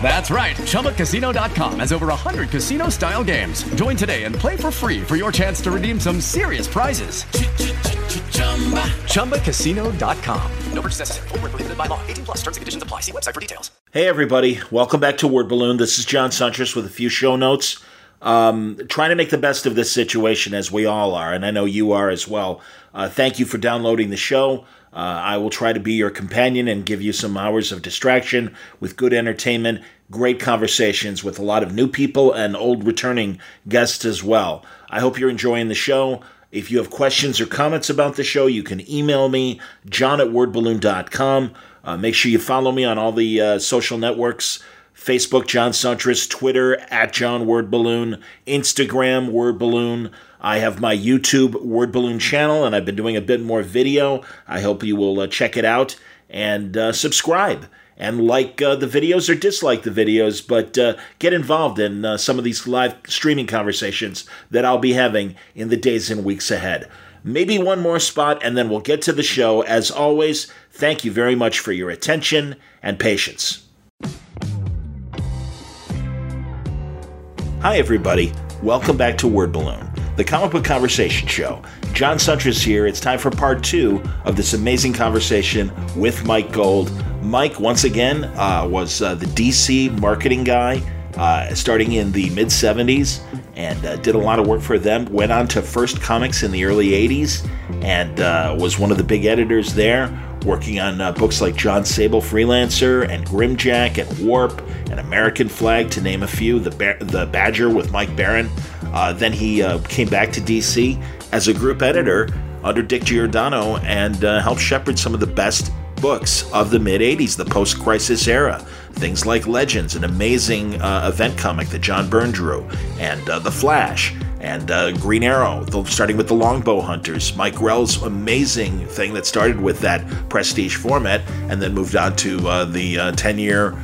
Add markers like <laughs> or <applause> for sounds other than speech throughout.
That's right. ChumbaCasino.com has over 100 casino style games. Join today and play for free for your chance to redeem some serious prizes. ChumbaCasino.com. No purchase necessary. Full prohibited by law. 18 plus terms and conditions apply. See website for details. Hey, everybody. Welcome back to Word Balloon. This is John Siuntres with a few show notes. Um, trying to make the best of this situation as we all are, and I know you are as well. Uh, thank you for downloading the show. Uh, I will try to be your companion and give you some hours of distraction with good entertainment, great conversations with a lot of new people and old returning guests as well. I hope you're enjoying the show. If you have questions or comments about the show, you can email me, john at wordballoon.com. Uh, make sure you follow me on all the uh, social networks Facebook, John Siuntres, Twitter, at John Word Balloon, Instagram, Word Balloon. I have my YouTube Word Balloon channel, and I've been doing a bit more video. I hope you will uh, check it out and uh, subscribe and like uh, the videos or dislike the videos, but uh, get involved in uh, some of these live streaming conversations that I'll be having in the days and weeks ahead. Maybe one more spot, and then we'll get to the show. As always, thank you very much for your attention and patience. Hi, everybody. Welcome back to Word Balloon, the comic book conversation show. John Siuntres here. It's time for part two of this amazing conversation with Mike Gold. Mike, once again, uh, was uh, the DC marketing guy uh, starting in the mid 70s and uh, did a lot of work for them. Went on to First Comics in the early 80s and uh, was one of the big editors there, working on uh, books like John Sable Freelancer and Grimjack and Warp and American Flag, to name a few. The, ba- the Badger with Mike Baron. Uh, then he uh, came back to DC as a group editor under Dick Giordano and helped shepherd some of the best books of the mid 80s, the post crisis era. Things like Legends, an amazing uh, event comic that John Byrne drew, and uh, The Flash, and uh, Green Arrow, the, starting with the Longbow Hunters. Mike Grell's amazing thing that started with that prestige format and then moved on to uh, the 10 uh, year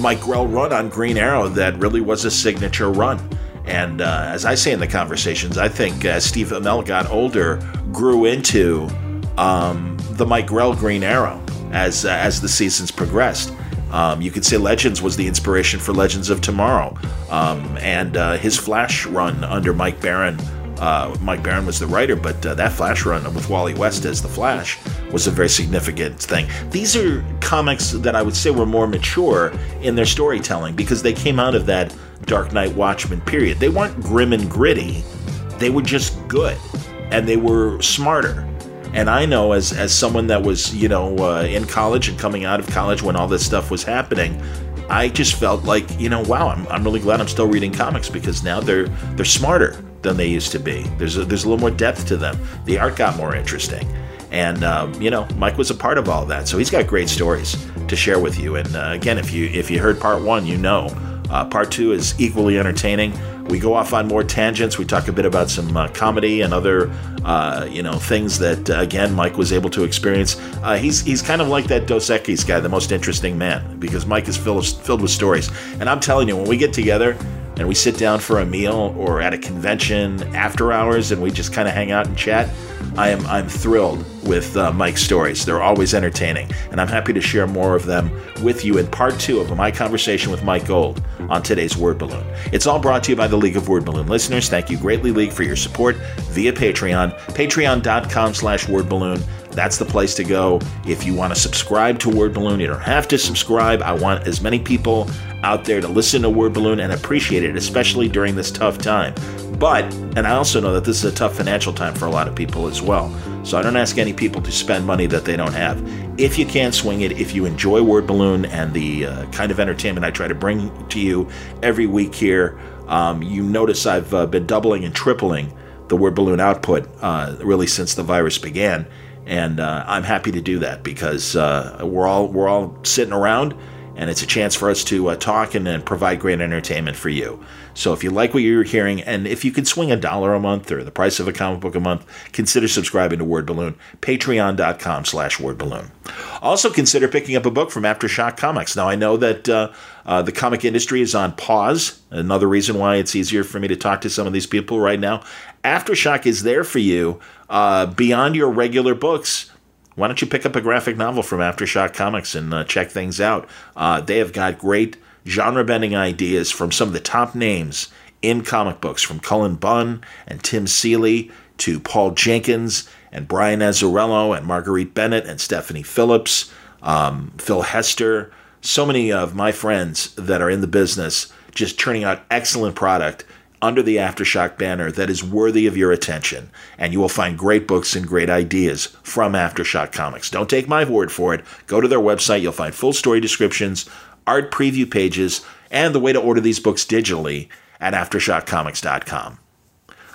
Mike Grell run on Green Arrow that really was a signature run. And uh, as I say in the conversations, I think as Steve Amell got older, grew into um, the Mike Grell Green Arrow as uh, as the seasons progressed. Um, you could say Legends was the inspiration for Legends of Tomorrow, um, and uh, his Flash run under Mike Baron. Uh, Mike Baron was the writer, but uh, that Flash run with Wally West as the Flash was a very significant thing. These are comics that I would say were more mature in their storytelling because they came out of that Dark Knight Watchmen period. They weren't grim and gritty; they were just good, and they were smarter and I know as as someone that was you know uh, in college and coming out of college when all this stuff was happening, I just felt like you know wow I'm, I'm really glad I'm still reading comics because now they're they're smarter than they used to be. There's a, there's a little more depth to them. The art got more interesting. And um, you know, Mike was a part of all that, so he's got great stories to share with you. And uh, again, if you if you heard part one, you know, uh, part two is equally entertaining. We go off on more tangents. We talk a bit about some uh, comedy and other, uh, you know, things that uh, again Mike was able to experience. Uh, he's he's kind of like that Dos Equis guy, the most interesting man, because Mike is filled filled with stories. And I'm telling you, when we get together and we sit down for a meal or at a convention after hours and we just kind of hang out and chat, I am I'm thrilled with uh, Mike's stories. They're always entertaining, and I'm happy to share more of them with you in part two of my conversation with Mike Gold on today's Word Balloon. It's all brought to you by the League of Word Balloon listeners. Thank you greatly, League, for your support via Patreon. Patreon.com slash Word Balloon. That's the place to go if you want to subscribe to Word Balloon. You don't have to subscribe. I want as many people out there to listen to Word Balloon and appreciate it, especially during this tough time. But, and I also know that this is a tough financial time for a lot of people as well. So I don't ask any people to spend money that they don't have. if you can swing it, if you enjoy Word Balloon and the uh, kind of entertainment I try to bring to you every week here, um, you notice I've uh, been doubling and tripling the Word Balloon output uh, really since the virus began, and uh, I'm happy to do that because uh, we're all we're all sitting around, and it's a chance for us to uh, talk and, and provide great entertainment for you. So if you like what you're hearing, and if you can swing a dollar a month or the price of a comic book a month, consider subscribing to Word Balloon. Patreon.com slash Word Balloon. Also consider picking up a book from Aftershock Comics. Now I know that uh, uh, the comic industry is on pause. Another reason why it's easier for me to talk to some of these people right now. Aftershock is there for you uh, beyond your regular books why don't you pick up a graphic novel from Aftershock Comics and uh, check things out? Uh, they have got great genre bending ideas from some of the top names in comic books, from Cullen Bunn and Tim Seeley to Paul Jenkins and Brian Azzarello and Marguerite Bennett and Stephanie Phillips, um, Phil Hester. So many of my friends that are in the business just churning out excellent product under the Aftershock banner that is worthy of your attention. And you will find great books and great ideas from Aftershock Comics. Don't take my word for it. Go to their website. You'll find full story descriptions, art preview pages, and the way to order these books digitally at AftershockComics.com.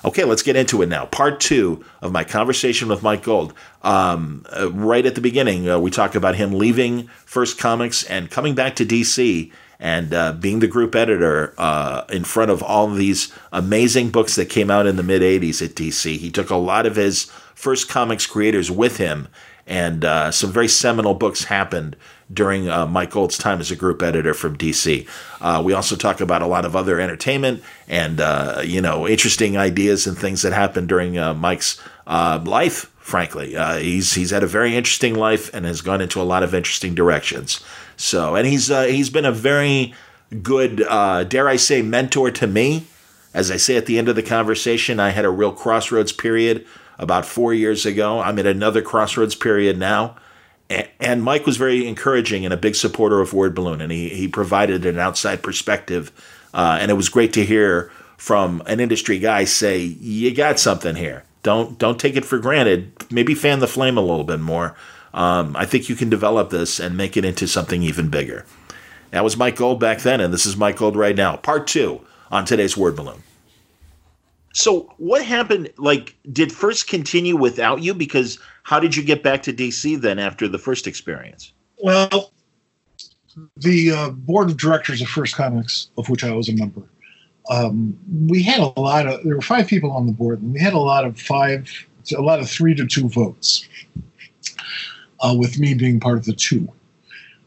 Okay, let's get into it now. Part two of my conversation with Mike Gold. Um, uh, right at the beginning, uh, we talk about him leaving First Comics and coming back to DC and uh, being the group editor uh, in front of all of these amazing books that came out in the mid 80s at DC. He took a lot of his first comics creators with him, and uh, some very seminal books happened during uh, Mike Gold's time as a group editor from DC. Uh, we also talk about a lot of other entertainment and uh, you know interesting ideas and things that happened during Mike's life. Frankly, he's he's had a very interesting life and has gone into a lot of interesting directions. So, and he's uh, he's been a very good, uh, dare I say, mentor to me. As I say at the end of the conversation, I had a real crossroads period about four years ago. I'm in another crossroads period now. And Mike was very encouraging and a big supporter of Word Balloon, and he, he provided an outside perspective. Uh, and it was great to hear from an industry guy say, "You got something here. Don't don't take it for granted. Maybe fan the flame a little bit more." Um, I think you can develop this and make it into something even bigger. That was Mike Gold back then, and this is Mike Gold right now. Part two on today's Word Balloon. So, what happened? Like, did first continue without you? Because how did you get back to DC then after the first experience? Well, the uh, board of directors of First Comics, of which I was a member, um, we had a lot of. There were five people on the board, and we had a lot of five, a lot of three to two votes uh, with me being part of the two.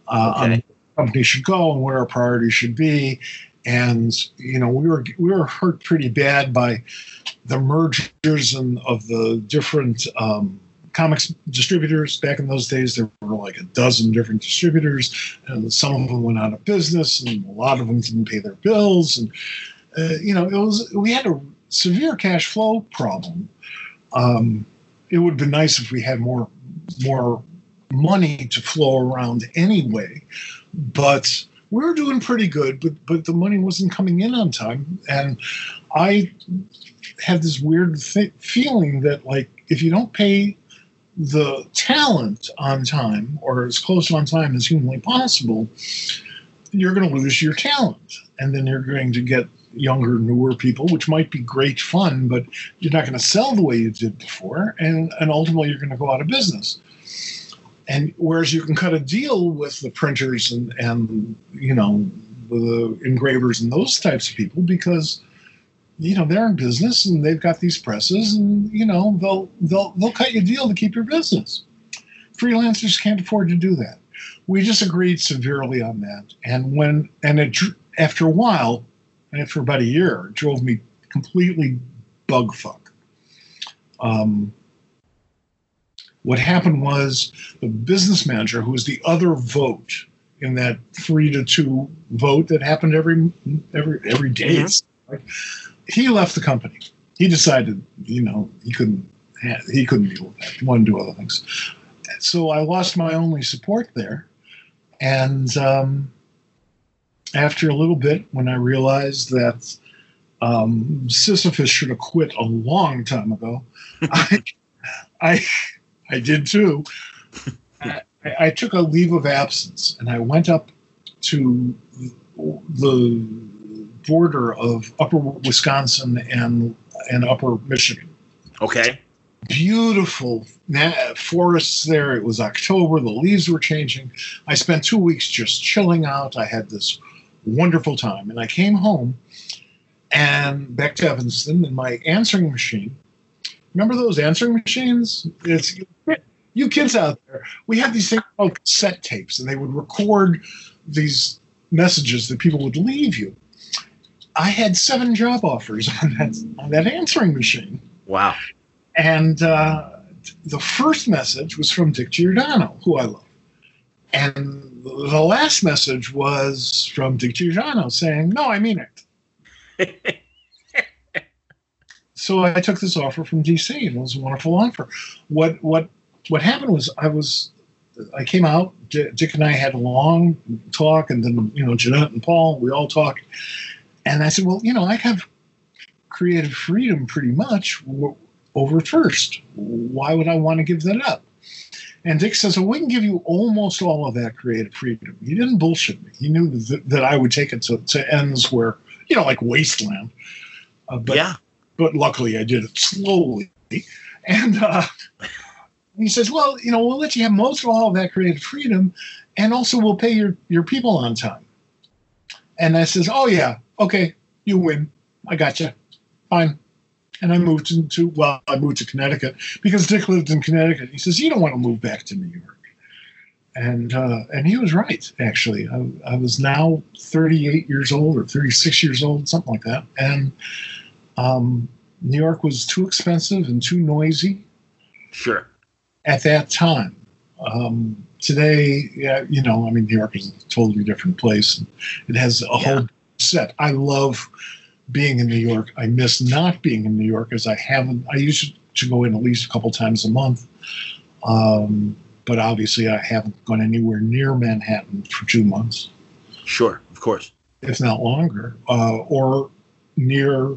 Uh, okay. on company should go and where our priorities should be. And you know, we were we were hurt pretty bad by the mergers and of the different um, comics distributors. Back in those days, there were like a dozen different distributors, and some of them went out of business, and a lot of them didn't pay their bills. And uh, you know, it was we had a severe cash flow problem. Um, it would have been nice if we had more more money to flow around anyway. But we were doing pretty good, but but the money wasn't coming in on time, and I had this weird th- feeling that like if you don't pay the talent on time or as close on time as humanly possible, you're going to lose your talent, and then you're going to get younger, newer people, which might be great fun, but you're not going to sell the way you did before, and and ultimately you're going to go out of business and whereas you can cut a deal with the printers and and you know the engravers and those types of people because you know they're in business and they've got these presses and you know they'll they'll they'll cut you a deal to keep your business. Freelancers can't afford to do that. We disagreed severely on that. And when and it after a while and after about a year it drove me completely bug fuck um, what happened was the business manager, who was the other vote in that three to two vote that happened every every every day, mm-hmm. he left the company. He decided, you know, he couldn't he couldn't deal with that. He wanted to do other things. So I lost my only support there, and um, after a little bit, when I realized that um, Sisyphus should have quit a long time ago, <laughs> I, I I did too. Hmm. I, I took a leave of absence and I went up to the border of upper Wisconsin and and upper Michigan. Okay. Beautiful forests there. It was October. The leaves were changing. I spent two weeks just chilling out. I had this wonderful time, and I came home and back to Evanston, and my answering machine. Remember those answering machines? It's you kids out there. We had these things called cassette tapes, and they would record these messages that people would leave you. I had seven job offers <laughs> on that on that answering machine, Wow. and uh, the first message was from Dick Giordano, who I love, and the last message was from Dick Giordano saying, "No, I mean it." <laughs> so I took this offer from DC, and it was a wonderful offer. What what what happened was I was I came out. Dick and I had a long talk, and then you know Jenette and Paul, we all talked, and I said, well, you know, I have creative freedom pretty much over first. Why would I want to give that up? And Dick says, well, we can give you almost all of that creative freedom. He didn't bullshit me. He knew that, that I would take it to, to ends where, you know, like wasteland. Uh, but yeah. But luckily I did it slowly. And uh, he says, "Well, you know, we'll let you have most of all of that creative freedom, and also we'll pay your your people on time." And I says, "Oh yeah, okay, you win. I got you. Fine." And I moved into well, I moved to Connecticut because Dick lived in Connecticut. He says, "You don't want to move back to New York." And uh, and he was right. Actually, I, I was now 38 years old or 36 years old, something like that, and um, New York was too expensive and too noisy Sure. at that time. Um, today, yeah, you know, I mean, New York is a totally different place. It has a Yeah. whole set. I love being in New York. I miss not being in New York as I haven't. I used to go in at least a couple times a month, um, but obviously, I haven't gone anywhere near Manhattan for two months, Sure. Of course. if not longer, uh, or near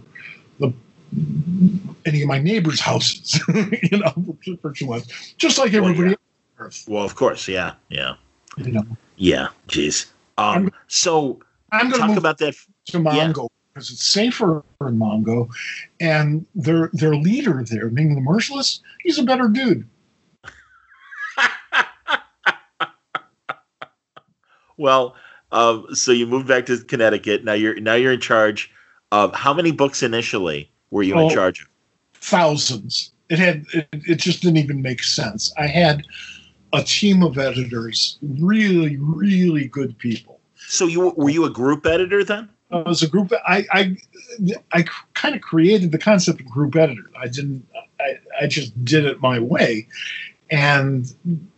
any of my neighbors' houses, <laughs> you know, for, for two months, just like Well, everybody yeah. else on Earth, Well, of course. Yeah. Yeah. you know. Yeah. Jeez. Um, I'm- so I'm going to talk about that. to Mongo because it's safer in Mongo, and their their leader there, Ming the merciless, he's a better dude. <laughs> Well, um, so you moved back to Connecticut. Now you're now you're in charge of how many books initially were you Oh. in charge of? Thousands. It had it, it just didn't even make sense. I had a team of editors, really, really good people. So you were you a group editor then? Uh, as a group, I I, I kind of created the concept of group editor. I didn't. I, I just did it my way, and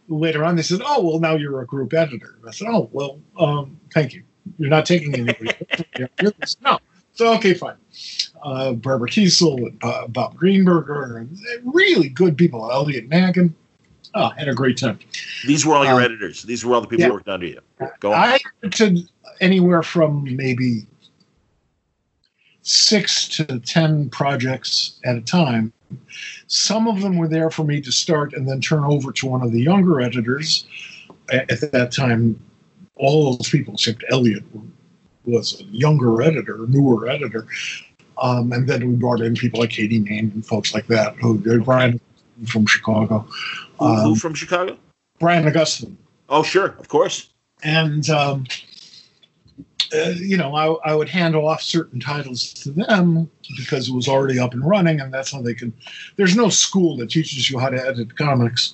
later on they said, "Oh, well, now you're a group editor." And I said, "Oh, well, um, thank you. You're not taking anybody." <laughs> no. So okay, fine. Uh, Barbara Kesel and uh, Bob Greenberger, and really good people. Elliot Maggin. Oh, had a great time. These were all your Um, editors. These were all the people yeah. who worked under you. Go on. I did anywhere from maybe six to ten projects at a time. Some of them were there for me to start and then turn over to one of the younger editors. A- At that time, all those people except Elliot were- was a younger editor, newer editor. Um, and then we brought in people like Katie Name and folks like that, who Brian from Chicago, who, who um, from Chicago? Brian Augustyn Oh, sure, of course. and um, uh, you know I, I would hand off certain titles to them because it was already up and running and that's how they can there's no school that teaches you how to edit comics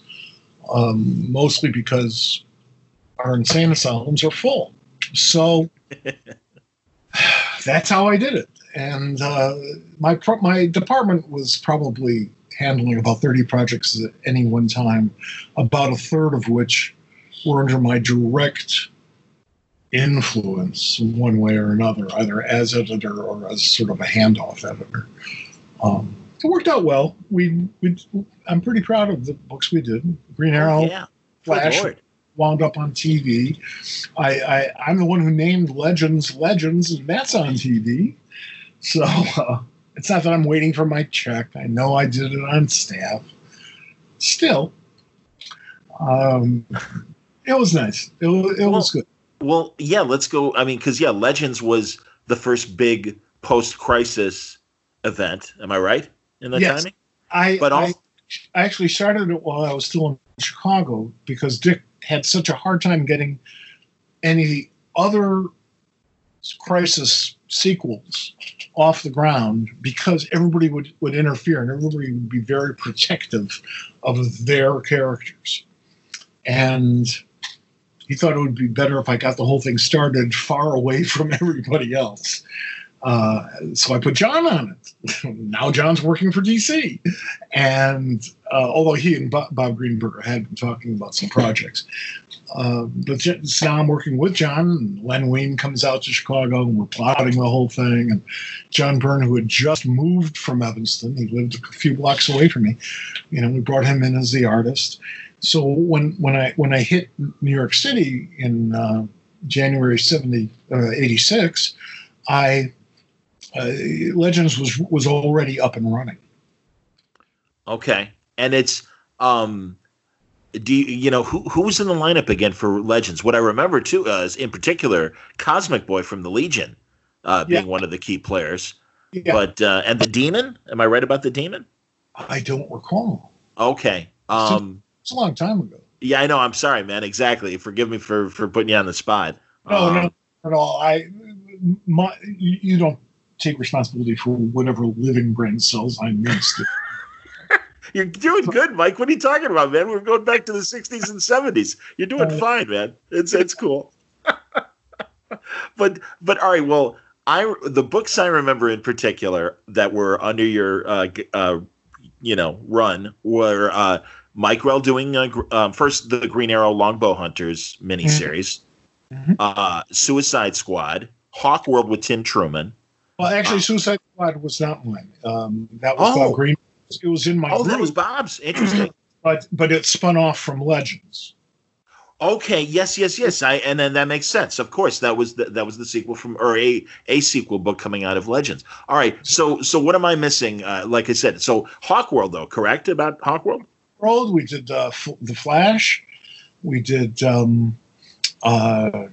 um, mostly because our insane asylums are full so <laughs> <sighs> that's how i did it and uh, my pro- my department was probably handling about 30 projects at any one time about a third of which were under my direct influence one way or another, either as editor or as sort of a handoff editor. Um, it worked out well. We, we, I'm pretty proud of the books we did. Green Arrow, Oh, yeah. Flash. Wound up on TV. I, I, I'm the one who named Legends Legends, and that's on TV. So uh, it's not that I'm waiting for my check. I know I did it on staff. Still, um, It was nice. It was, it Well, was good. Well, yeah, let's go. I mean, because yeah, Legends was the first big post-crisis event. Am I right in that Yes. timing? I, But I, I actually started it while I was still in Chicago because Dick had such a hard time getting any other crisis sequels off the ground because everybody would, would interfere and everybody would be very protective of their characters. And he thought it would be better if I got the whole thing started far away <laughs> from everybody else. Uh, so I put John on it. <laughs> now John's working for DC. And uh, although he and Bob, Bob Greenberger had been talking about some projects, uh, but so now I'm working with John. Len Wein comes out to Chicago, and we're plotting the whole thing. And John Byrne, who had just moved from Evanston, he lived a few blocks away from me. You know, we brought him in as the artist. So when when I when I hit New York City in uh, January 70, uh, 86, I uh, Legends was was already up and running. okay, and it's um, do you, you know who who was in the lineup again for Legends? What I remember too uh, is in particular Cosmic Boy from the Legion uh, being Yeah. one of the key players. Yeah, But uh, and the Demon? Am I right about the Demon? I don't recall. Okay. Um, It's a long time ago. yeah, I know. I'm sorry, man. Exactly. Forgive me for for putting you on the spot. No, Um, no, not at all. I, my, you don't take responsibility for whatever living brain cells I missed. <laughs> You're doing good, Mike. What are you talking about, man? We're going back to the '60s and '70s. You're doing Uh, fine, man. It's it's cool. <laughs> but but all right. Well, I the books I remember in particular that were under your uh, uh, you know run were uh, Mike Grell doing uh, um, first the Green Arrow Longbow Hunters miniseries, Mhm. uh, Suicide Squad, Hawk World with Tim Truman. Well, actually, Suicide Squad was not mine. Um, that was Oh. Bob Green. It was in my Oh, that was Bob's. Interesting. <clears throat> but but it spun off from Legends. Okay, yes, yes, yes. I and then that makes sense. Of course, that was the, that was the sequel from or a a sequel book coming out of Legends. All right, so so what am I missing? Uh, like I said, so Hawkworld though, correct about Hawkworld? World. We did uh, F- the Flash. We did. Um, uh,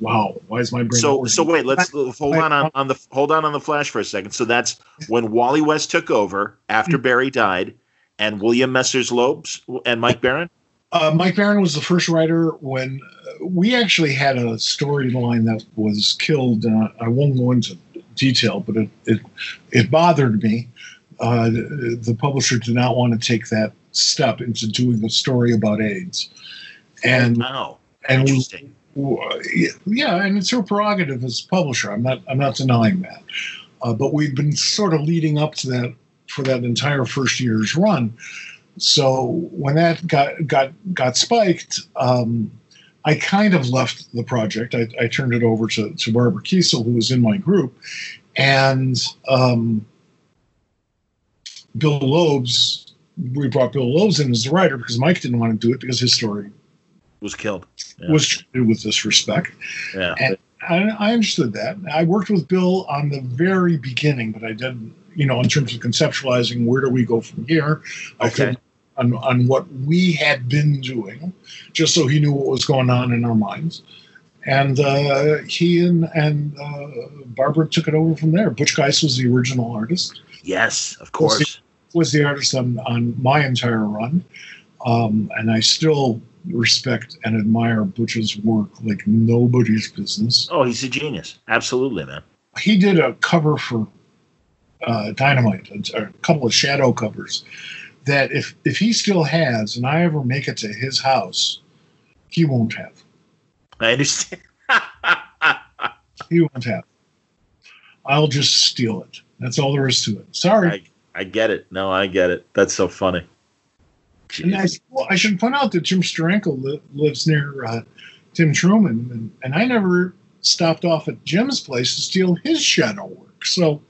wow, why is my brain? So working? so wait, let's hold on, on on the hold on on the Flash for a second. So that's when Wally West took over after Barry died, and William Messner-Loebs and Mike Baron. Uh, Mike Baron was the first writer when uh, we actually had a storyline that was killed. Uh, I won't go into detail, but it it, it bothered me. Uh, the, the publisher did not want to take that step into doing a story about AIDS, and Wow, and we, interesting. Yeah, and it's her prerogative as publisher. I'm not I'm not denying that, uh, but we've been sort of leading up to that for that entire first year's run. So when that got got got spiked, um, I kind of left the project. I, I turned it over to, to Barbara Kesel, who was in my group, and um, Bill Loebs. We brought Bill Loebs in as the writer because Mike didn't want to do it because his story Was killed. Yeah. was treated with disrespect. Yeah. And I, I understood that. I worked with Bill on the very beginning, but I didn't, you know, in terms of conceptualizing where do we go from here. I Okay. on, on what we had been doing, just so he knew what was going on in our minds. And uh, he and, and uh, Barbara took it over from there. Butch Guice was the original artist, Yes, of course. was the artist on, on my entire run. Um, and I still respect and admire Butch's work like nobody's business. Oh, he's a genius. Absolutely, man. he did a cover for uh, Dynamite, a, a couple of shadow covers. That if if he still has, and I ever make it to his house, he won't have. I understand. <laughs> He won't have. I'll just steal it. That's all there is to it. Sorry. I, I get it. No, I get it. That's so funny. And I, well, I should point out that Jim Steranko li- lives near uh, Tim Truman, and, and I never stopped off at Jim's place to steal his shadow work. So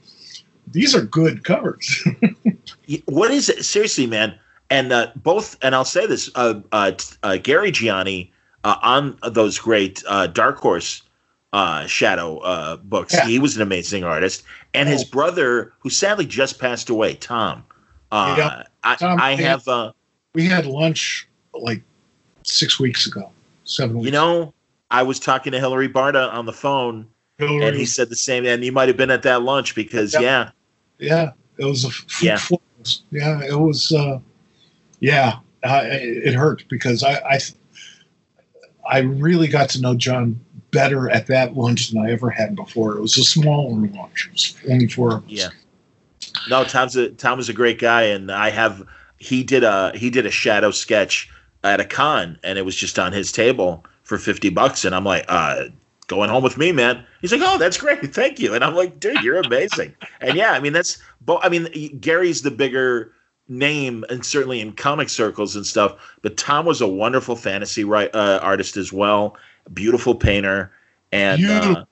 these are good covers. <laughs> What is it? Seriously, man. And uh, both, and I'll say this: uh, uh, uh, Gary Gianni uh, on those great uh, Dark Horse uh, Shadow uh, books. Yeah. He was an amazing artist, and his Oh. brother, who sadly just passed away, Tom. Uh, Yeah. I, Tom, I yeah. have. We had lunch like six weeks ago. seven weeks. You know, I was talking to Hilary Barta on the phone, Hilary, and he said the same. And you might have been at that lunch because, Yep. yeah, yeah, it was a f- Yeah. flawless- yeah, it was. Uh, yeah, uh, it hurt because I, I, I really got to know John better at that lunch than I ever had before. It was a smaller lunch. It was only four of us. yeah. No, Tom's a Tom is a great guy, and I have he did a he did a shadow sketch at a con, and it was just on his table for fifty bucks, and I'm like, uh, going home with me, man. He's like, oh, that's great, thank you, and I'm like, dude, you're amazing, and yeah, I mean that's, but I mean Gary's the bigger name, and certainly in comic circles and stuff, but Tom was a wonderful fantasy right, uh, artist as well, beautiful painter, and uh,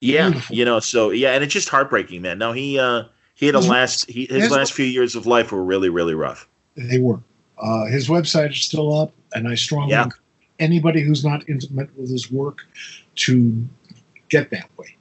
yeah, Beautiful. you know, so yeah, and it's just heartbreaking, man. now he uh he had a last he, his his- last few years of life were really really rough. They were. Uh, his website is still up, and I strongly Yeah. encourage anybody who's not intimate with his work to get that way.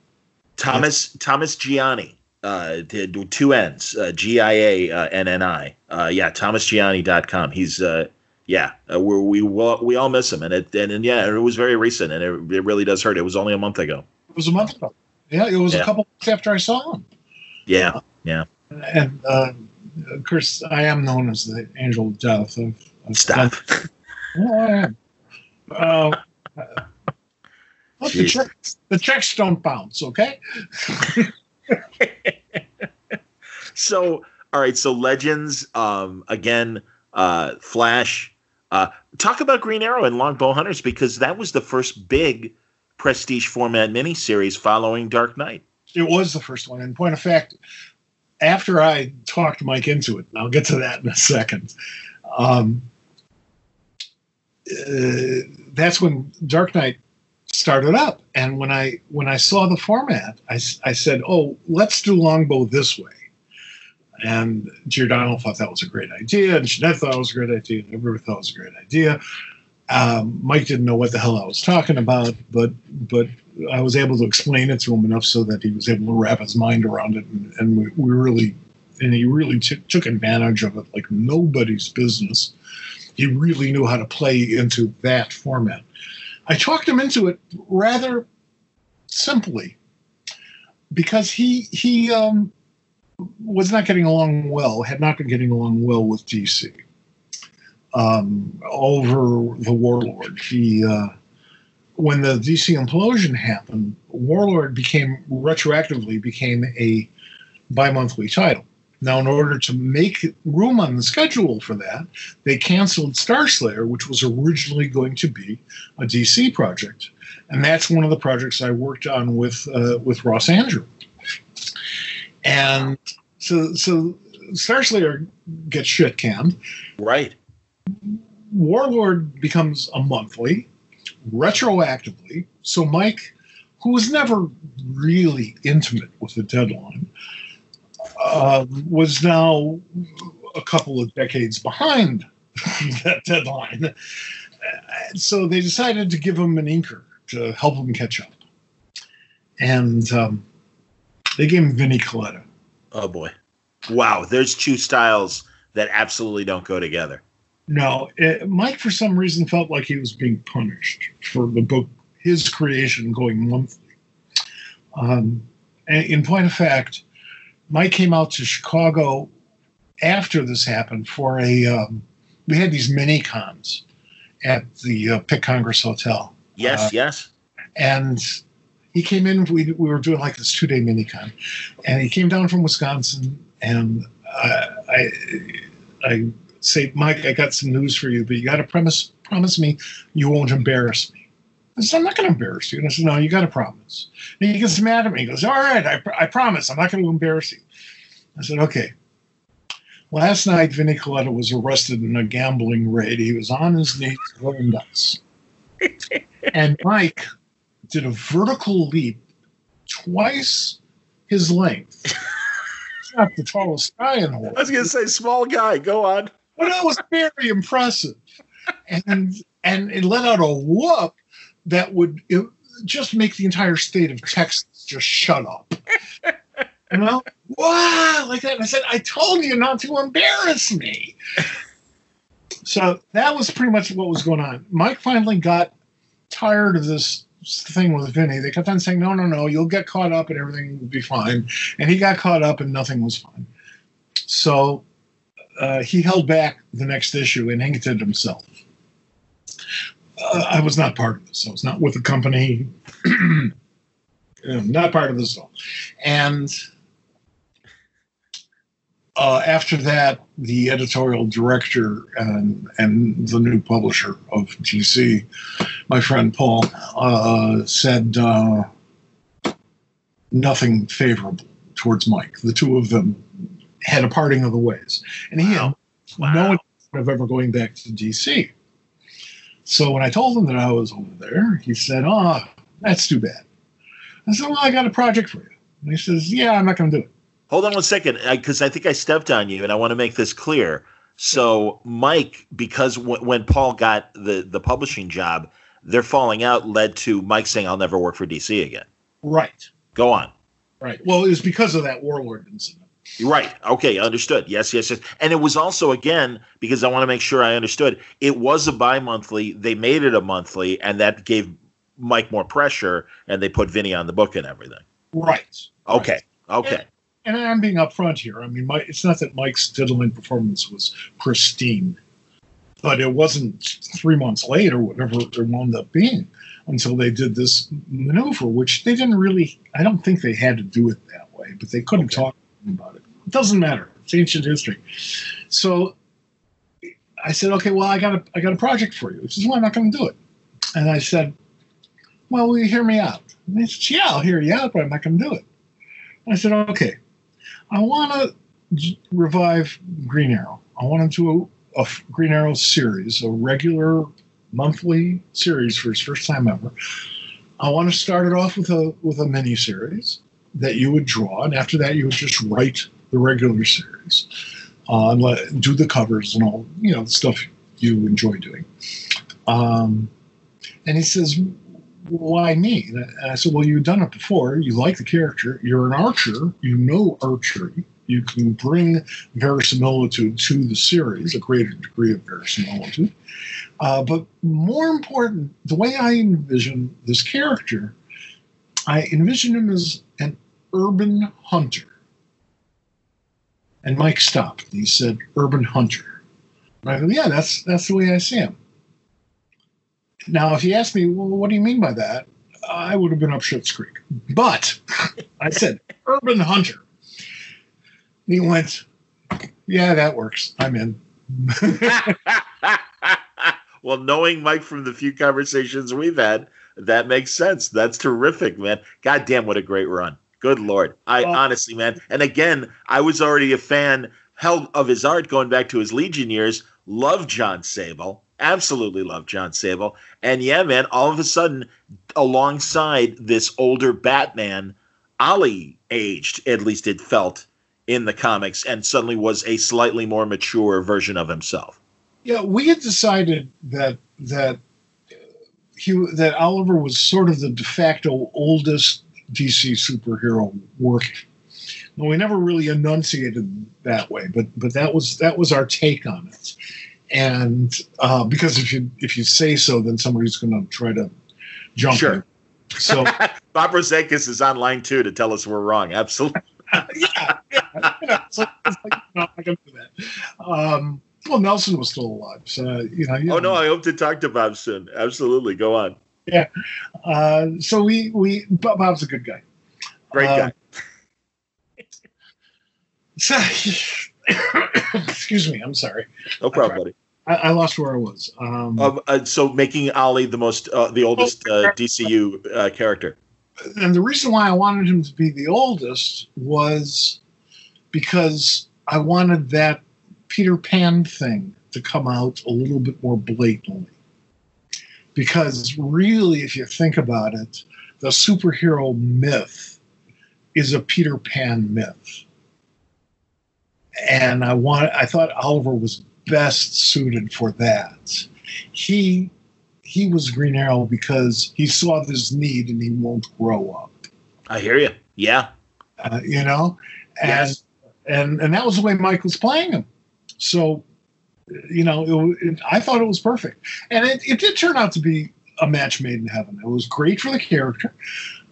Thomas Thomas Gianni uh did two N's uh, G I A uh, N N I uh yeah thomasgianni.com he's uh yeah uh, we're, we will we all miss him and it and, and yeah it was very recent and it, it really does hurt it was only a month ago It was a month ago. Yeah, it was Yeah. a couple months after I saw him. yeah And uh, of course, I am known as the angel of death. I've, I've stop No, I am. Uh, the checks, the checks don't bounce, okay? <laughs> so all right so legends um again uh flash uh talk about green arrow and longbow hunters because that was the first big prestige format miniseries following dark knight It was the first one. In point of fact, after I talked Mike into it, and I'll get to that in a second, um, uh, that's when Dark Knight started up. And when I when I saw the format, I, I said, "Oh, let's do Longbow this way." And Giordano thought that was a great idea, and Jenette thought it was a great idea, and everybody thought it was a great idea. Um, Mike didn't know what the hell I was talking about, but but I was able to explain it to him enough so that he was able to wrap his mind around it, and, and we, we really and he really t- took advantage of it like nobody's business. He really knew how to play into that format. I talked him into it rather simply because he he um, was not getting along well, had not been getting along well with DC um, over the Warlord. He uh, when the DC implosion happened, Warlord became retroactively became a bi-monthly title. Now, in order to make room on the schedule for that, they canceled Star Slayer, which was originally going to be a DC project, and that's one of the projects I worked on with uh, with Ross Andru. And so, so Star Slayer gets shit canned. right Warlord becomes a monthly, retroactively. So Mike, who was never really intimate with the deadline, uh, was now a couple of decades behind <laughs> that deadline. So they decided to give him an inker to help him catch up. And um, they gave him Vinnie Colletta. oh boy wow there's two styles that absolutely don't go together No, it, Mike, for some reason, felt like he was being punished for the book, his creation going monthly. Um, and in point of fact, Mike came out to Chicago after this happened for a. Um, we had these mini cons at the uh, Pick-Congress Hotel, yes Uh, yes and he came in. We, we were doing like this two day mini con, and he came down from Wisconsin, and I, I, I say, Mike, I got some news for you, but you got to promise promise me you won't embarrass me. I said, I'm not going to embarrass you. And I said, No, you got to promise. And he gets mad at me. He goes, All right, I, I promise. I'm not going to embarrass you. I said, Okay. Last night, Vinnie Colletta was arrested in a gambling raid. He was on his knees rolling dice. <laughs> and Mike did a vertical leap twice his length. <laughs> He's not the tallest guy in the world. i was gonna say small guy go on But it was very impressive. And and it let out a whoop that would just make the entire state of Texas just shut up. You know? Wow, like that. And I said, I told you not to embarrass me. So that was pretty much what was going on. Mike finally got tired of this thing with Vinny. They kept on saying, "No, no, no, you'll get caught up and everything will be fine." And he got caught up and nothing was fine. So uh, he held back the next issue and inked himself. Uh, I was not part of this. I was not with the company. <clears throat> not part of this at all. And uh, after that, the editorial director and, and the new publisher of DC, my friend Paul, uh, said uh, nothing favorable towards Mike. The two of them had a parting of the ways, and he wow. had wow. no intention of ever going back to DC. So when I told him that I was over there, he said, "Oh, that's too bad." I said, "Well, I got a project for you." And he says, "Yeah, I'm not going to do it." Hold on one second, because I, I, think I stepped on you, and I want to make this clear. So, Mike, because w- when Paul got the the publishing job, their falling out led to Mike saying, "I'll never work for DC again." Right. Go on. Right. Well, it was because of that Warlord incident. Right. Okay. Understood. Yes. Yes. Yes. And it was also again because I want to make sure I understood. It was a bi-monthly. They made it a monthly, and that gave Mike more pressure, and they put Vinny on the book and everything. Right. Okay. Right. Okay and I'm being upfront here. I mean, my, it's not that Mike's diddling performance was pristine, but it wasn't three months later, whatever it wound up being, until they did this maneuver, which they didn't really. I don't think they had to do it that way, but they couldn't okay. talk about it. It doesn't matter. It's ancient history. So I said, okay, well, I got a, I got a project for you. He says, well, I'm not going to do it. And I said, well, will you hear me out? And he said, yeah, I'll hear you out, but I'm not going to do it. I said, okay, I want to revive Green Arrow. I want to do a, a Green Arrow series, a regular monthly series for his first time ever. I want to start it off with a with a mini series that you would draw, and after that, you would just write the regular series, uh, do the covers and all you know the stuff you enjoy doing. Um, and he says, why me? And I said, well, you've done it before. You like the character. You're an archer. You know archery. You can bring verisimilitude to the series, a greater degree of verisimilitude. Uh, but more important, the way I envision this character, I envision him as an urban hunter. And Mike stopped. He said, "Urban hunter." And I go, "Yeah, that's that's the way I see him." Now, if you asked me, well, what do you mean by that? I would have been up Schitt's Creek. But I said, urban hunter. he went, yeah, that works. I'm in. <laughs> well, knowing Mike from the few conversations we've had, that makes sense. That's terrific, man. God damn, what a great run. Good Lord. I honestly, man. And again, I was already a fan held of his art going back to his Legion years. Love John Sable absolutely love John Sable. And yeah, man, all of a sudden, alongside this older Batman, Ollie aged, at least it felt in the comics, and suddenly was a slightly more mature version of himself. Yeah, we had decided that that he that Oliver was sort of the de facto oldest DC superhero working. Well, we never really enunciated that way, but but that was that was our take on it and uh, because if you if you say so, then somebody's going to try to jump. Sure. <laughs> So Bob Rozakis is online too to tell us we're wrong. Absolutely. <laughs> yeah, <laughs> yeah. So like, no, I can do that. Um, well, Nelson was still alive, so you know. You oh know. no, I hope to talk to Bob soon. Absolutely, go on. Yeah. Uh, so we we Bob's a good guy. Great uh, guy. <laughs> So, <coughs> excuse me. I'm sorry. No problem, buddy. I, I lost where I was. Um, um, uh, so making Ollie the most, uh, the oldest uh, <laughs> DCU uh, character. And the reason why I wanted him to be the oldest was because I wanted that Peter Pan thing to come out a little bit more blatantly. Because really, if you think about it, the superhero myth is a Peter Pan myth. And I want I thought Oliver was best suited for that. He he was Green Arrow because he saw this need and he won't grow up. I hear you. Yeah. Uh, you know, and yes. and and that was the way Mike was playing him. So you know, it, it, I thought it was perfect, and it, it did turn out to be a match made in heaven. It was great for the character.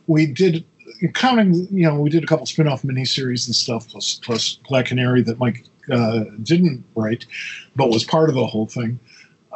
We did counting, you know, we did a couple spin-off miniseries and stuff, plus plus Black Canary that Mike uh, didn't write, but was part of the whole thing.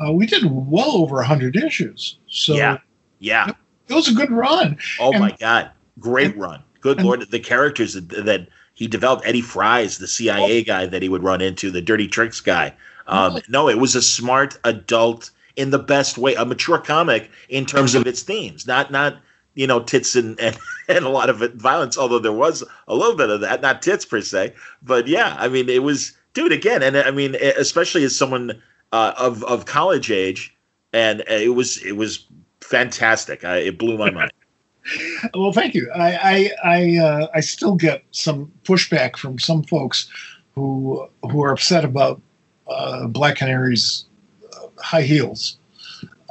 Uh, we did well over hundred issues. So yeah, yeah, it was a good run. Oh and, my god, great and, run! Good and, lord, the characters that, that, he developed. Eddie Fyers, the CIA oh, guy that he would run into, the dirty tricks guy. Um, no, it was a smart adult in the best way, a mature comic in terms of its themes, not not you know tits and <laughs> and, and a lot of violence. Although there was a little bit of that, not tits per se, but yeah, I mean it was dude again, and I mean especially as someone uh, of of college age, and it was it was fantastic. I, it blew my mind. <laughs> well, thank you. I I I, uh, I still get some pushback from some folks who who are upset about uh, Black Canary's uh, high heels.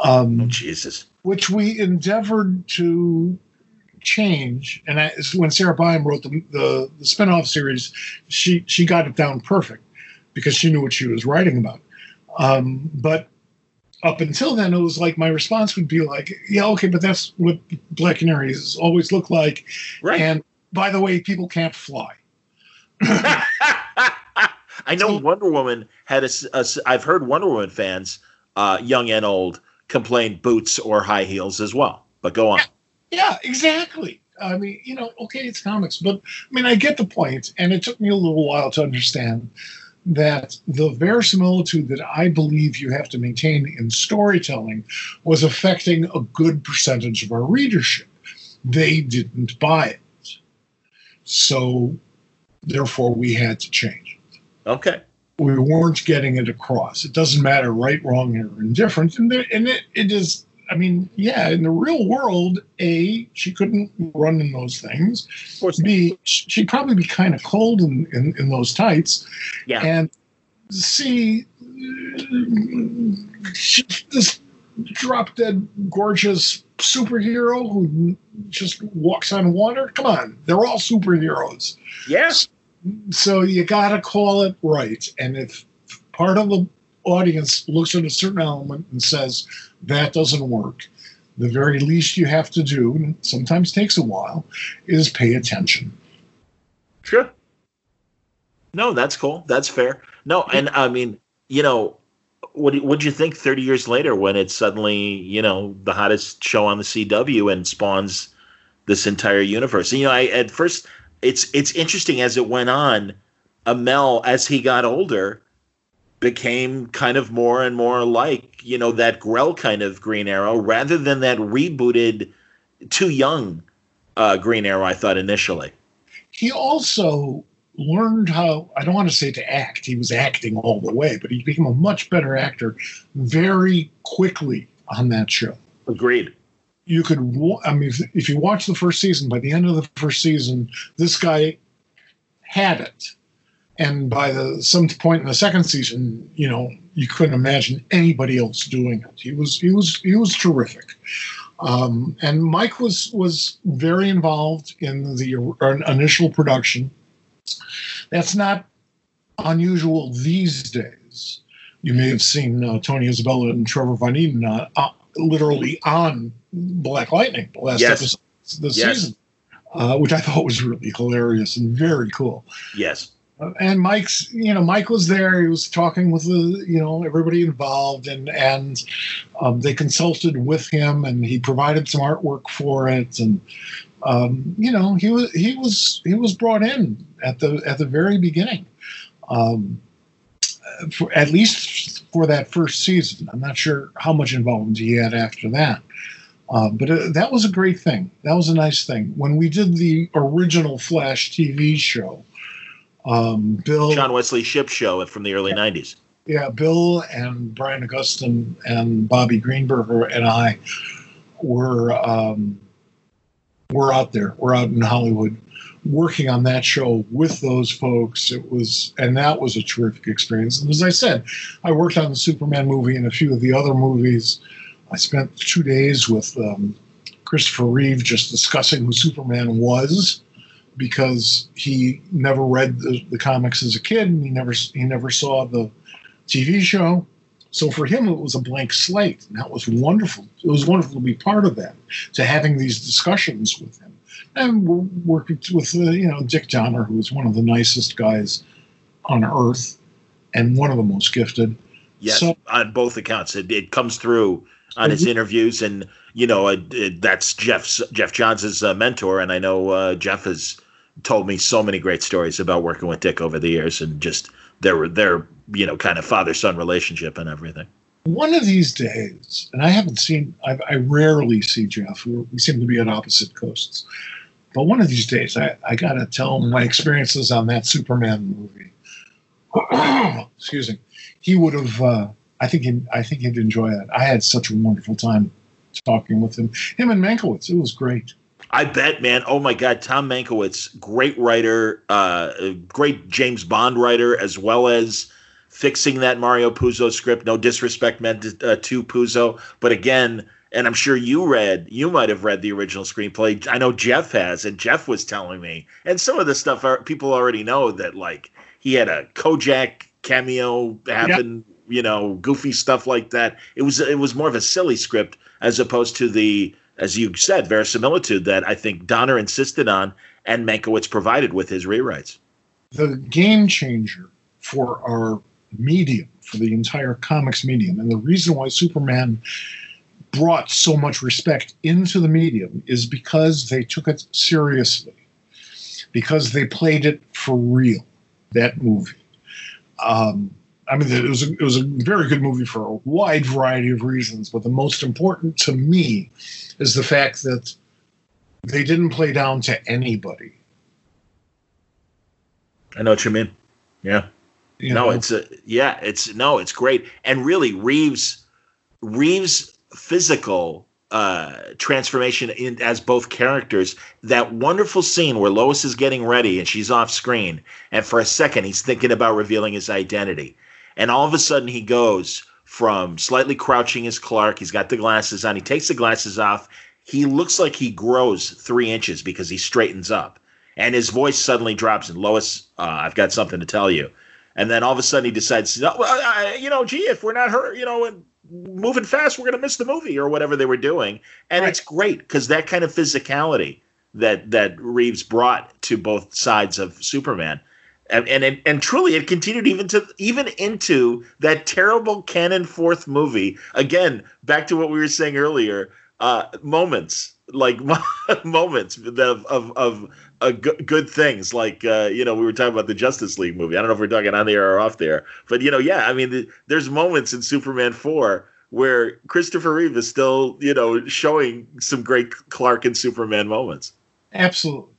Um, oh, Jesus. Which we endeavored to change. And I, when Sarah Byam wrote the, the, the spinoff series, she, she got it down perfect because she knew what she was writing about. Um, but up until then, it was like my response would be like, yeah, okay, but that's what Black Canaries always look like. Right. And by the way, people can't fly. <laughs> I know Wonder Woman had a, a. I've heard Wonder Woman fans, uh, young and old, complain boots or high heels as well. But go on. Yeah, yeah, exactly. I mean, you know, okay, it's comics, but I mean, I get the point, and it took me a little while to understand that the verisimilitude that I believe you have to maintain in storytelling was affecting a good percentage of our readership. They didn't buy it. So, therefore, we had to change. Okay. We weren't getting it across. It doesn't matter right, wrong, or indifferent. And, there, and it, it is, I mean, yeah, in the real world, A, she couldn't run in those things. B, she'd probably be kind of cold in, in, in those tights. Yeah. And C, she, this drop dead gorgeous superhero who just walks on water. Come on, they're all superheroes. Yes so you got to call it right. And if part of the audience looks at a certain element and says that doesn't work, the very least you have to do, and sometimes takes a while, is pay attention. Sure. No, that's cool. That's fair. No, and I mean, you know, what would you think 30 years later when it's suddenly, you know, the hottest show on the CW and spawns this entire universe? And, you know, I at first it's it's interesting as it went on. Amell, as he got older, became kind of more and more like you know that Grell kind of Green Arrow, rather than that rebooted, too young uh, Green Arrow. I thought initially. He also learned how I don't want to say to act. He was acting all the way, but he became a much better actor very quickly on that show. Agreed you could i mean if, if, you watch the first season by the end of the first season this guy had it. And by the some point in the second season you know you couldn't imagine anybody else doing it. He was he was he was terrific. Um, and mike was was very involved in the initial production. That's not unusual these days. You may have seen uh, Tony Isabella and Trevor Van Eeden uh, uh, literally on Black Lightning the last yes. episode this yes. season, uh, which I thought was really hilarious and very cool. Yes. Uh, and Mike's, you know, Mike was there. He was talking with the, you know, everybody involved, and and um, they consulted with him, and he provided some artwork for it, and um, you know, he was he was he was brought in at the at the very beginning. Um, for at least for that first season. I'm not sure how much involvement he had after that. Uh, but uh, that was a great thing. That was a nice thing. When we did the original Flash TV show, um, Bill. John Wesley Shipp show from the early yeah, 90s. Yeah, Bill and Brian Augustyn and Bobby Greenberger and I were um, we're out there. We're out in Hollywood working on that show with those folks. It was, and that was a terrific experience. And as I said, I worked on the Superman movie and a few of the other movies. I spent two days with um, Christopher Reeve just discussing who Superman was because he never read the, the, comics as a kid and he never he never saw the TV show. So for him, it was a blank slate, and that was wonderful. It was wonderful to be part of that, to having these discussions with him, and we're working with uh, you know Dick Donner, who is one of the nicest guys on earth, and one of the most gifted. Yes, so, on both accounts, it, it comes through on his interviews, and you know uh, that's Jeff's Geoff Johns' uh, mentor, and I know uh, Jeff has told me so many great stories about working with Dick over the years, and just their their you know kind of father son relationship and everything. One of these days, and I haven't seen, I've, i rarely see Jeff. We seem to be at opposite coasts. But one of these days, I, I got to tell him my experiences on that Superman movie. <clears throat> Excuse me. He would have. Uh, I think. He, I think he'd enjoy that. I had such a wonderful time talking with him. Him and Mankiewicz. It was great. I bet, man. Oh my God, Tom Mankiewicz, great writer, uh, great James Bond writer, as well as fixing that Mario Puzo script. No disrespect meant uh, to Puzo, but again, and I'm sure you read, you might have read the original screenplay. I know Jeff has, and Jeff was telling me, and some of the stuff are, people already know that like he had a Kojak cameo happen. Yep. You know, goofy stuff like that. It was it was more of a silly script as opposed to the as you said, verisimilitude that I think Donner insisted on and Mankiewicz provided with his rewrites. The game changer for our medium, for the entire comics medium, and the reason why Superman brought so much respect into the medium is because they took it seriously, because they played it for real, that movie. Um, I mean, it was a, it was a very good movie for a wide variety of reasons, but the most important to me is the fact that they didn't play down to anybody. I know what you mean. Yeah. You no, know? it's a yeah, it's no, it's great. And really Reeves Reeves physical uh, transformation in as both characters. That wonderful scene where Lois is getting ready and she's off screen, and for a second he's thinking about revealing his identity, and all of a sudden he goes from slightly crouching as Clark. He's got the glasses on. He takes the glasses off. He looks like he grows three inches because he straightens up. And his voice suddenly drops. And Lois, uh, I've got something to tell you. And then all of a sudden he decides, I, you know, gee, if we're not hurt, you know, moving fast, we're going to miss the movie or whatever they were doing. And right. it's great because that kind of physicality that that Reeves brought to both sides of Superman and, and and truly it continued even to even into that terrible canon fourth movie again back to what we were saying earlier uh moments like <laughs> moments of of, of uh, g- good things like uh, you know we were talking about the justice league movie i don't know if we're talking on the air or off there but you know yeah i mean the, there's moments in superman 4 where christopher reeve is still you know showing some great clark and superman moments absolutely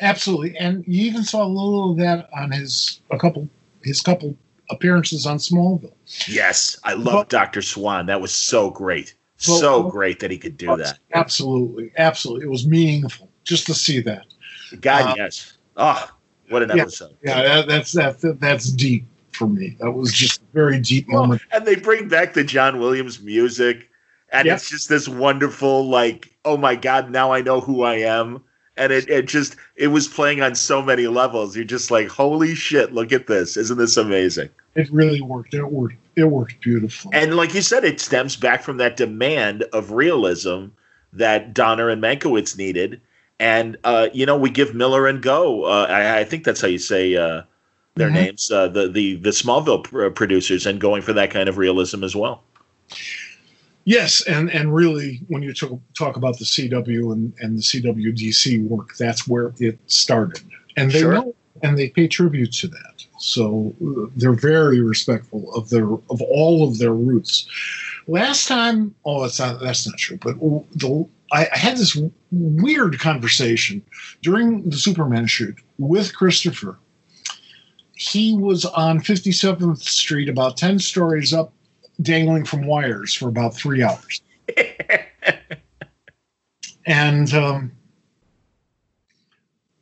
Absolutely, and you even saw a little of that on his a couple his couple appearances on Smallville. Yes, I love Doctor Swan. That was so great, well, so well, great that he could do that. Absolutely, absolutely, it was meaningful just to see that. God, um, yes. Oh, what an yeah, episode! Yeah, that, that's that, that's deep for me. That was just a very deep moment. Well, and they bring back the John Williams music, and yep. it's just this wonderful, like, oh my God, now I know who I am and it, it just it was playing on so many levels. You're just like, holy shit, look at this! Isn't this amazing? It really worked. It worked. It worked beautifully. And like you said, it stems back from that demand of realism that Donner and Mankiewicz needed. And uh, you know, we give Millar and Go. Uh, I, I, think that's how you say uh, their mm-hmm. names. Uh, the the the Smallville pr- producers, and going for that kind of realism as well. Yes, and and really, when you talk, talk about the CW and, and the CWDC work, that's where it started, and they sure. know and they pay tribute to that. So uh, they're very respectful of their of all of their roots. Last time, oh, that's not that's not true, but the, I, I had this weird conversation during the Superman shoot with Christopher. He was on 57th Street, about 10 stories up dangling from wires for about three hours. <laughs> and um,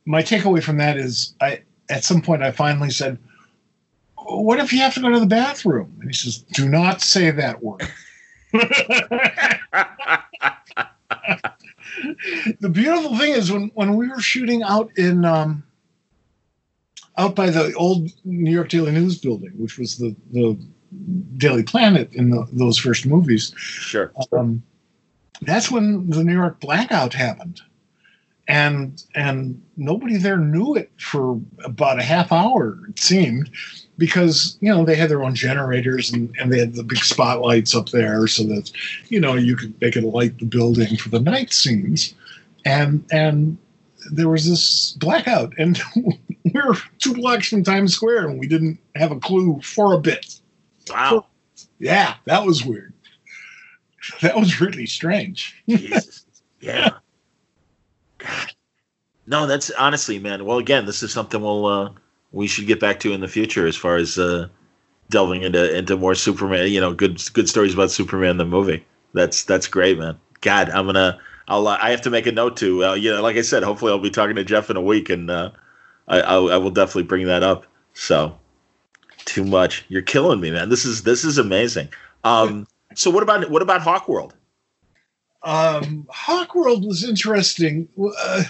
my takeaway from that is, I at some point I finally said, "What if you have to go to the bathroom?" And he says, "Do not say that word." <laughs> the beautiful thing is when when we were shooting out in um, out by the old New York Daily News building, which was the the Daily Planet in the, those first movies. Sure. Um, that's when the New York blackout happened, and and nobody there knew it for about a half hour. It seemed because you know they had their own generators and, and they had the big spotlights up there so that you know you could they could light the building for the night scenes and and there was this blackout and <laughs> we were two blocks from times square and we didn't have a clue for a bit Wow. yeah that was weird <laughs> that was really strange Jesus. Yeah. God. No, that's honestly, man. Well, again, this is something we'll uh, we should get back to in the future as far as uh, delving into into more Superman. You know, good good stories about Superman the movie. That's that's great, man. God, I'm gonna. I'll. Uh, I have to make a note to. Uh, you know, like I said, hopefully I'll be talking to Jeff in a week, and uh, I, I I will definitely bring that up. So, too much. You're killing me, man. This is this is amazing. Um. So what about what about Hawkworld? Um hawkworld was interesting uh,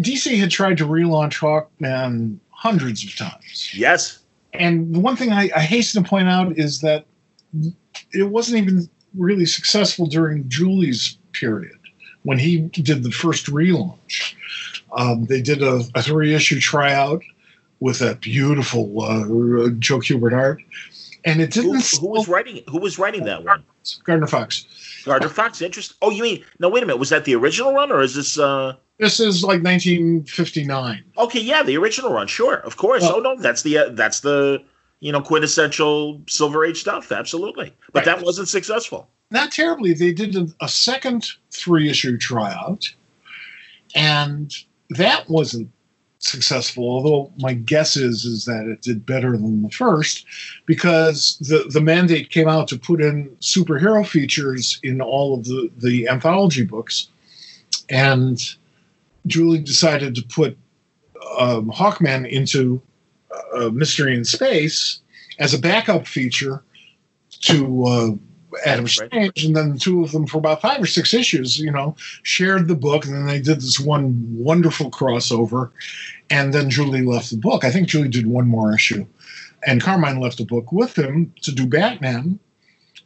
dc had tried to relaunch hawkman hundreds of times Yes. and the one thing I, I hasten to point out is that it wasn't even really successful during Julie's period when he did the first relaunch. Um, they did a, a three issue tryout with that beautiful uh, Joe Kubert art, and it didn't. who was writing? Who was writing that one? Gardner Fox? Gardner Fox. Interest. Oh, you mean? No, wait a minute. Was that the original run, or is this? uh This is like 1959. Okay, yeah, the original run. Sure, of course. Well- oh no, that's the uh, that's the you know quintessential Silver Age stuff. Absolutely, but Right. that wasn't successful. not terribly. They did a, a second three issue tryout, and that wasn't successful. Although my guess is is that it did better than the first, because the the mandate came out to put in superhero features in all of the the anthology books, and Julie decided to put um, Hawkman into uh, Mystery in Space as a backup feature to uh, Adam Right. Strange, and then the two of them for about five or six issues, you know, shared the book, and then they did this one wonderful crossover, and then Julie left the book. I think Julie did one more issue, and Carmine left the book with him to do Batman.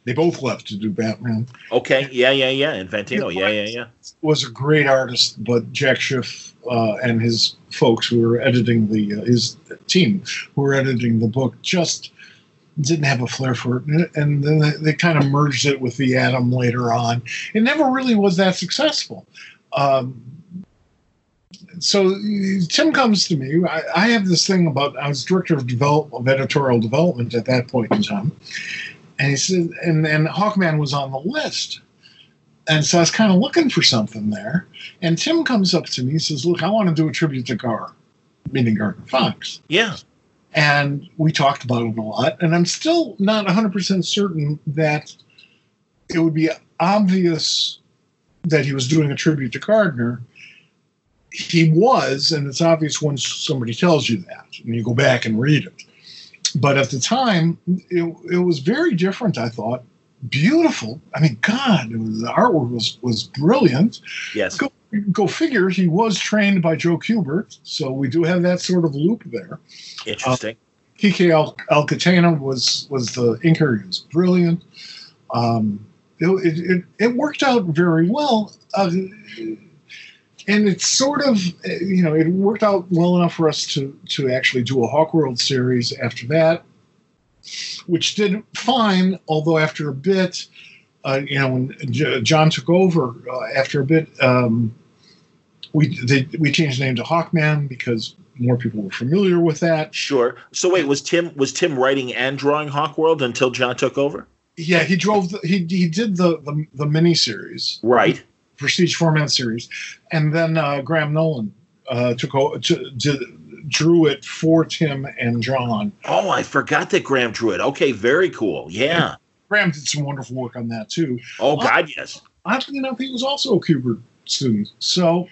They both left to do Batman. Okay, yeah, yeah, yeah. Infantino, yeah, yeah, yeah. Was a great artist, but Jack Schiff uh, and his folks who were editing the uh, his team who were editing the book just didn't have a flair for it, and then they, kind of merged it with the Atom later on. It never really was that successful. Um, so Tim comes to me. I, I have this thing about I was director of develop of editorial development at that point in time, and he said, and and Hawkman was on the list. And so I was kind of looking for something there. And Tim comes up to me and says, Look, I want to do a tribute to Gar, meaning Gardner Fox. Yeah. And we talked about it a lot. And I'm still not 100% certain that it would be obvious that he was doing a tribute to Gardner. He was, and it's obvious when somebody tells you that, and you go back and read it. But at the time, it, it was very different, I thought. Beautiful. I mean, God, it was, the artwork was, was brilliant Yes. go, go figure he was trained by joe kubert so we do have that sort of loop there Interesting. Quique Al- alcatena was was the inker. He was brilliant. Um, it, it, it, worked out very well. Uh, and it's sort of uh, you know it worked out well enough for us to to actually do a Hawk World series after that which did fine although after a bit uh, you know, when J- John took over uh, after a bit, um, we they, we changed the name to Hawkman because more people were familiar with that. Sure. So wait, was Tim was Tim writing and drawing Hawkworld until John took over? Yeah, he drove. The, he he did the the, the mini series, Right. Prestige format series, and then uh, Graham Nolan uh, took over, to, did, drew it for Tim and John. Oh, I forgot that Graham drew it. Okay, very cool. Yeah. Graham did some wonderful work on that too. Oh God, yes. Oddly enough, he was also a Kubert student. So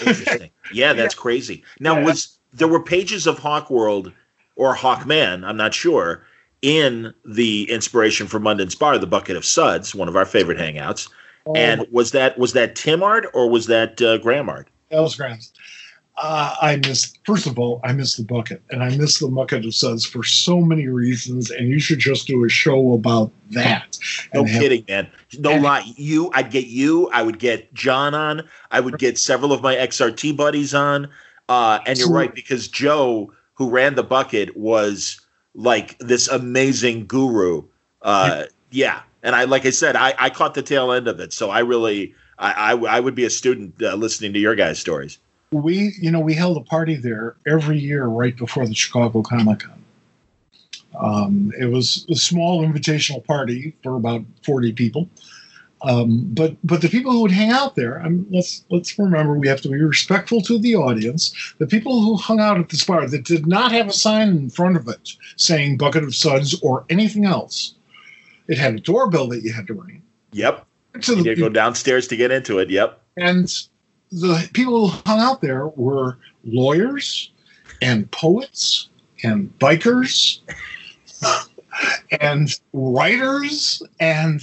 Interesting. Yeah, that's <laughs> crazy. Now, Yeah. was there were pages of Hawkworld or Hawkman? I'm not sure. In the inspiration for Munden's Bar, the bucket of suds, one of our favorite hangouts, and was that was that Tim art or was that uh, Graham art? that was Graham's. Uh, I miss, first of all, I miss the bucket, and I miss the bucket of suds for so many reasons. And you should just do a show about that. No have- kidding, man. No lie. You, I'd get you. I would get John on. I would get several of my XRT buddies on. Uh, and you're right because Joe, who ran the bucket, was like this amazing guru. Uh, yeah, and I, like I said, I, I caught the tail end of it, so I really, I, I, I would be a student uh, listening to your guys' stories. we you know we held a party there every year right before the chicago comic-con um, it was a small invitational party for about 40 people um, but but the people who would hang out there I mean, let's let's remember we have to be respectful to the audience the people who hung out at this bar that did not have a sign in front of it saying bucket of suds or anything else it had a doorbell that you had to ring Yep, to you to go downstairs to get into it. Yep. and the people who hung out there were lawyers and poets and bikers <laughs> and writers and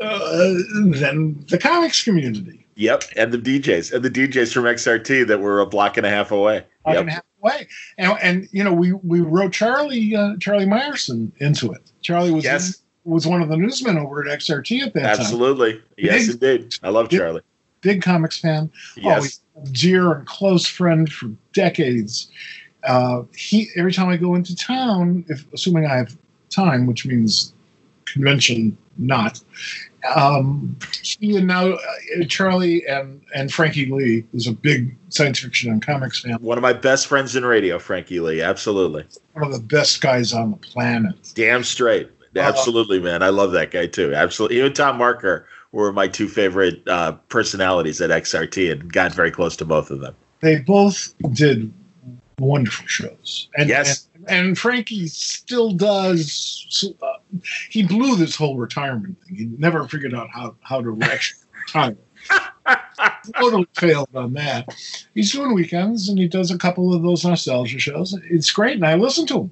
uh, then the comics community. Yep, and the DJs and the DJs from XRT that were a block and a half away. I Yep. can have away. And, and you know, we we wrote Charlie uh, Charlie Meyerson into it. Charlie was Yes. was one of the newsmen over at XRT at that time. Absolutely. Yes, Big- indeed. I love big- Charlie. Big comics fan. Yes. Oh, he's a dear and close friend for decades. Uh, he every time I go into town, if assuming I have time, which means convention not, um, he and now uh, Charlie and and Frankie Lee, who's a big science fiction and comics fan, One of my best friends in radio, Frankie Lee. Absolutely. one of the best guys on the planet. Damn straight. Uh, Absolutely, man. I love that guy too. Absolutely. Even Tom Marker were my two favorite uh, personalities at XRT and got very close to both of them. They both did wonderful shows, and Yes. and, and Frankie still does. Uh, he blew this whole retirement thing. He never figured out how how to <laughs> actually retire. totally failed on that. He's doing weekends and he does a couple of those nostalgia shows. It's great, and I listen to him.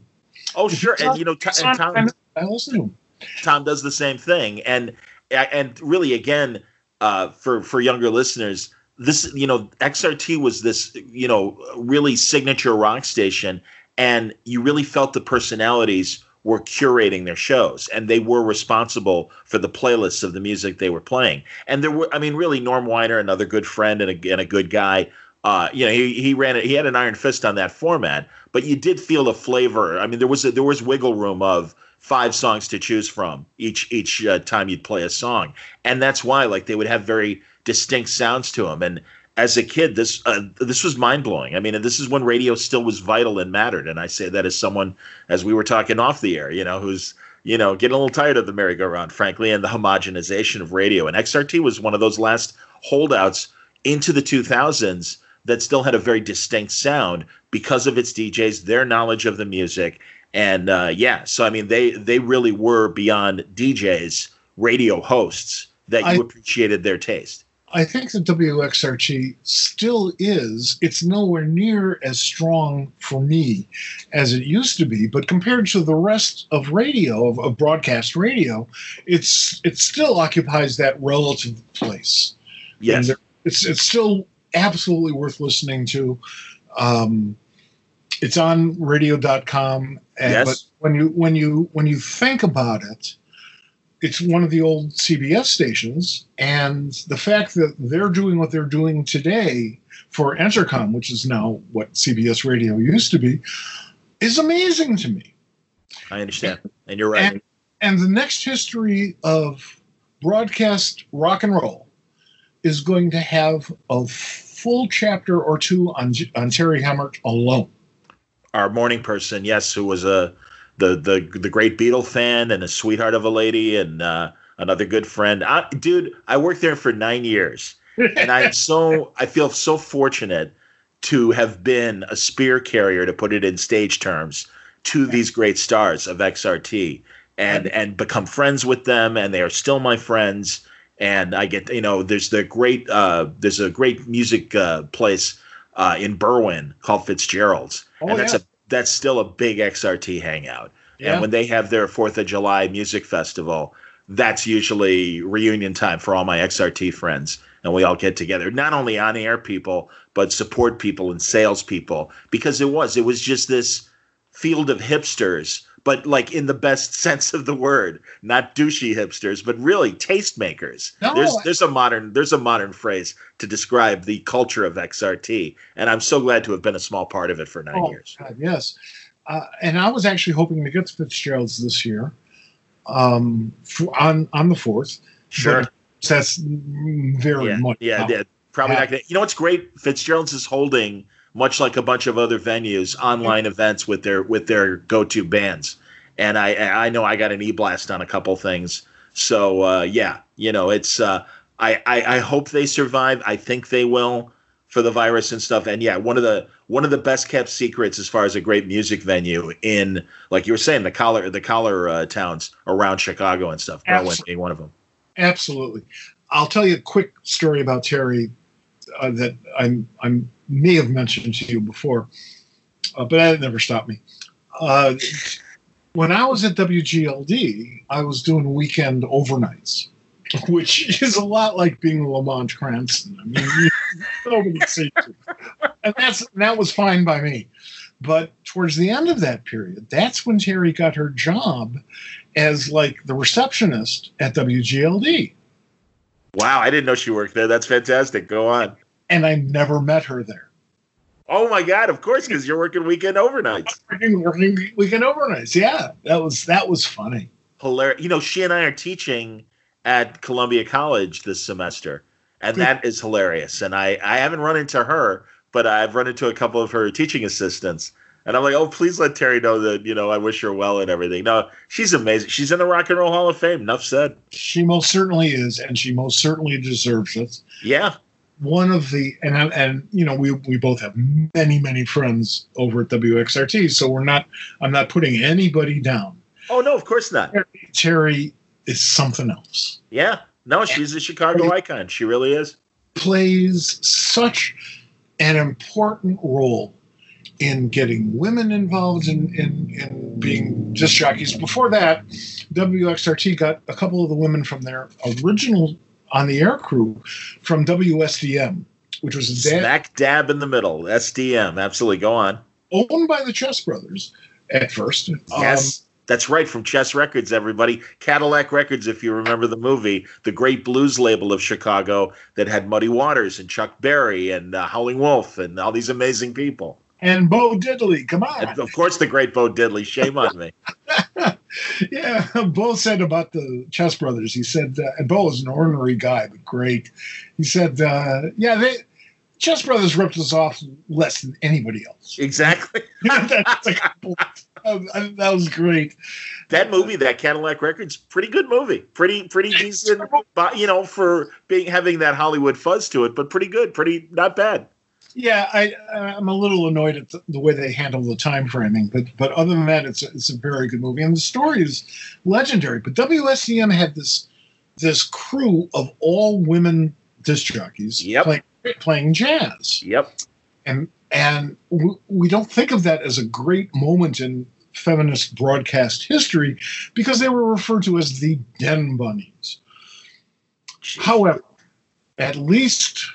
Oh, sure. And you know, T- and Tom, I listen to him. Tom does the same thing, and and really again uh, for for younger listeners, this you know XRT was this you know really signature rock station, and you really felt the personalities were curating their shows, and they were responsible for the playlists of the music they were playing. And there were, I mean, really, Norm Winer, another good friend and a, and a good guy. Uh, you know, he, he ran it. He had an iron fist on that format, but you did feel the flavor. I mean, there was a, there was wiggle room of five songs to choose from each each uh, time you'd play a song, and that's why like they would have very distinct sounds to them. And as a kid, this uh, this was mind blowing. I mean, this is when radio still was vital and mattered. And I say that as someone, as we were talking off the air, you know, who's you know getting a little tired of the merry-go-round, frankly, and the homogenization of radio. And XRT was one of those last holdouts into the 2000s that still had a very distinct sound because of its DJs, their knowledge of the music, and uh, yeah. So I mean, they they really were beyond DJs, radio hosts that you I- appreciated their taste. I think the WXRT still is. It's nowhere near as strong for me as it used to be, but compared to the rest of radio, of, of broadcast radio, it's it still occupies that relative place. Yes. And there- it's it's still absolutely worth listening to. Um, it's on radio.com. And, Yes. But when you when you when you think about it, it's one of the old CBS stations, and the fact that they're doing what they're doing today for Entercom, which is now what CBS Radio used to be, is amazing to me. I understand, and you're right. And, and the next history of broadcast rock and roll is going to have a full chapter or two on, on Terry Hemmert alone. Our morning person, yes, who was a the the the great Beatle fan and a sweetheart of a lady and uh, another good friend. I, dude, I worked there for nine years, and I'm <laughs> so I feel so fortunate to have been a spear carrier, to put it in stage terms, to these great stars of XRT, and and become friends with them, and they are still my friends. And I get you know, there's the great uh, there's a great music uh, place uh, in Berwyn called Fitzgerald's, Oh, and that's yeah. a that's still a big XRT hangout. Yeah. And when they have their Fourth of July music festival, that's usually reunion time for all my XRT friends. and we all get together, not only on air people, but support people and salespeople, because it was it was just this field of hipsters, but like in the best <laughs> sense of the word, not douchey hipsters, but really tastemakers. No, there's there's a modern there's a modern phrase to describe the culture of XRT, and I'm so glad to have been a small part of it for nine Oh, years. God, yes. Uh, and I was actually hoping to get to Fitzgerald's this year um, for, on on the fourth. Sure. That's very yeah, much. yeah, yeah, probably Yeah. not gonna. You know what's great? Fitzgerald's is holding much like a bunch of other venues online events with their with their go to bands, and I I know I got an e blast on a couple things. So uh, yeah, you know it's uh, I, I I hope they survive. I think they will for the virus and stuff. And yeah, one of the one of the best kept secrets as far as a great music venue in like you were saying the collar the collar uh, towns around Chicago and stuff. Absolutely. being one of them. Absolutely. I'll tell you a quick story about Terry uh, that I'm I may have mentioned to you before, uh, but that never stopped me. Uh, when I was at WGLD, I was doing weekend overnights, <laughs> which is a lot like being Lamont Cranston. I mean, nobody sees you, <laughs> and that's that was fine by me. But towards the end of that period, that's when Terry got her job as like the receptionist at WGLD. Wow, I didn't know she worked there. That's fantastic. Go on. And I never met her there. Oh my God! Of course, because you're working weekend overnights. Working, working weekend overnights. Yeah, that was that was funny. Hilarious. You know, she and I are teaching at Columbia College this semester, and that is hilarious. And I I haven't run into her, but I've run into a couple of her teaching assistants. And I'm like, oh, please let Terry know that you know I wish her well and everything. No, she's amazing. She's in the Rock and Roll Hall of Fame. Enough said. She most certainly is, and she most certainly deserves it. Yeah, One of the and and you know we we both have many many friends over at WXRT, so we're not. I'm not putting anybody down. Oh no, of course not. Terry is something else. Yeah, no, she's a Chicago icon. She really is. plays such an important role in getting women involved in, in, in being disc jockeys. Before that, WXRT got a couple of the women from their original on the air crew from WSDM, which was dad, Smack dab in the middle. SDM. Absolutely. Go on. owned by the Chess Brothers at first. Yes. That's right, from Chess Records, everybody. Cadillac Records, if you remember the movie, the great blues label of Chicago that had Muddy Waters and Chuck Berry and uh, Howling Wolf and all these amazing people. And Bo Diddley, come on. And of course, the great Bo Diddley. Shame on me. <laughs> yeah, Bo said about the Chess Brothers. He said, uh, and Bo is an ordinary guy, but great. He said, uh, yeah, they Chess Brothers ripped us off less than anybody else. Exactly. <laughs> That's a compliment. Uh, that was great. That movie, that Cadillac Records, pretty good movie. Pretty, pretty decent. But you know, for being having that Hollywood fuzz to it, but pretty good. Pretty not bad. Yeah, I, uh, I'm a little annoyed at the, the way they handle the time framing, but but other than that, it's a, it's a very good movie, and the story is legendary. But WSDM had this this crew of all women disc jockeys Yep. playing, playing jazz. Yep. and and we, we don't think of that as a great moment in feminist broadcast history because they were referred to as the den bunnies however at least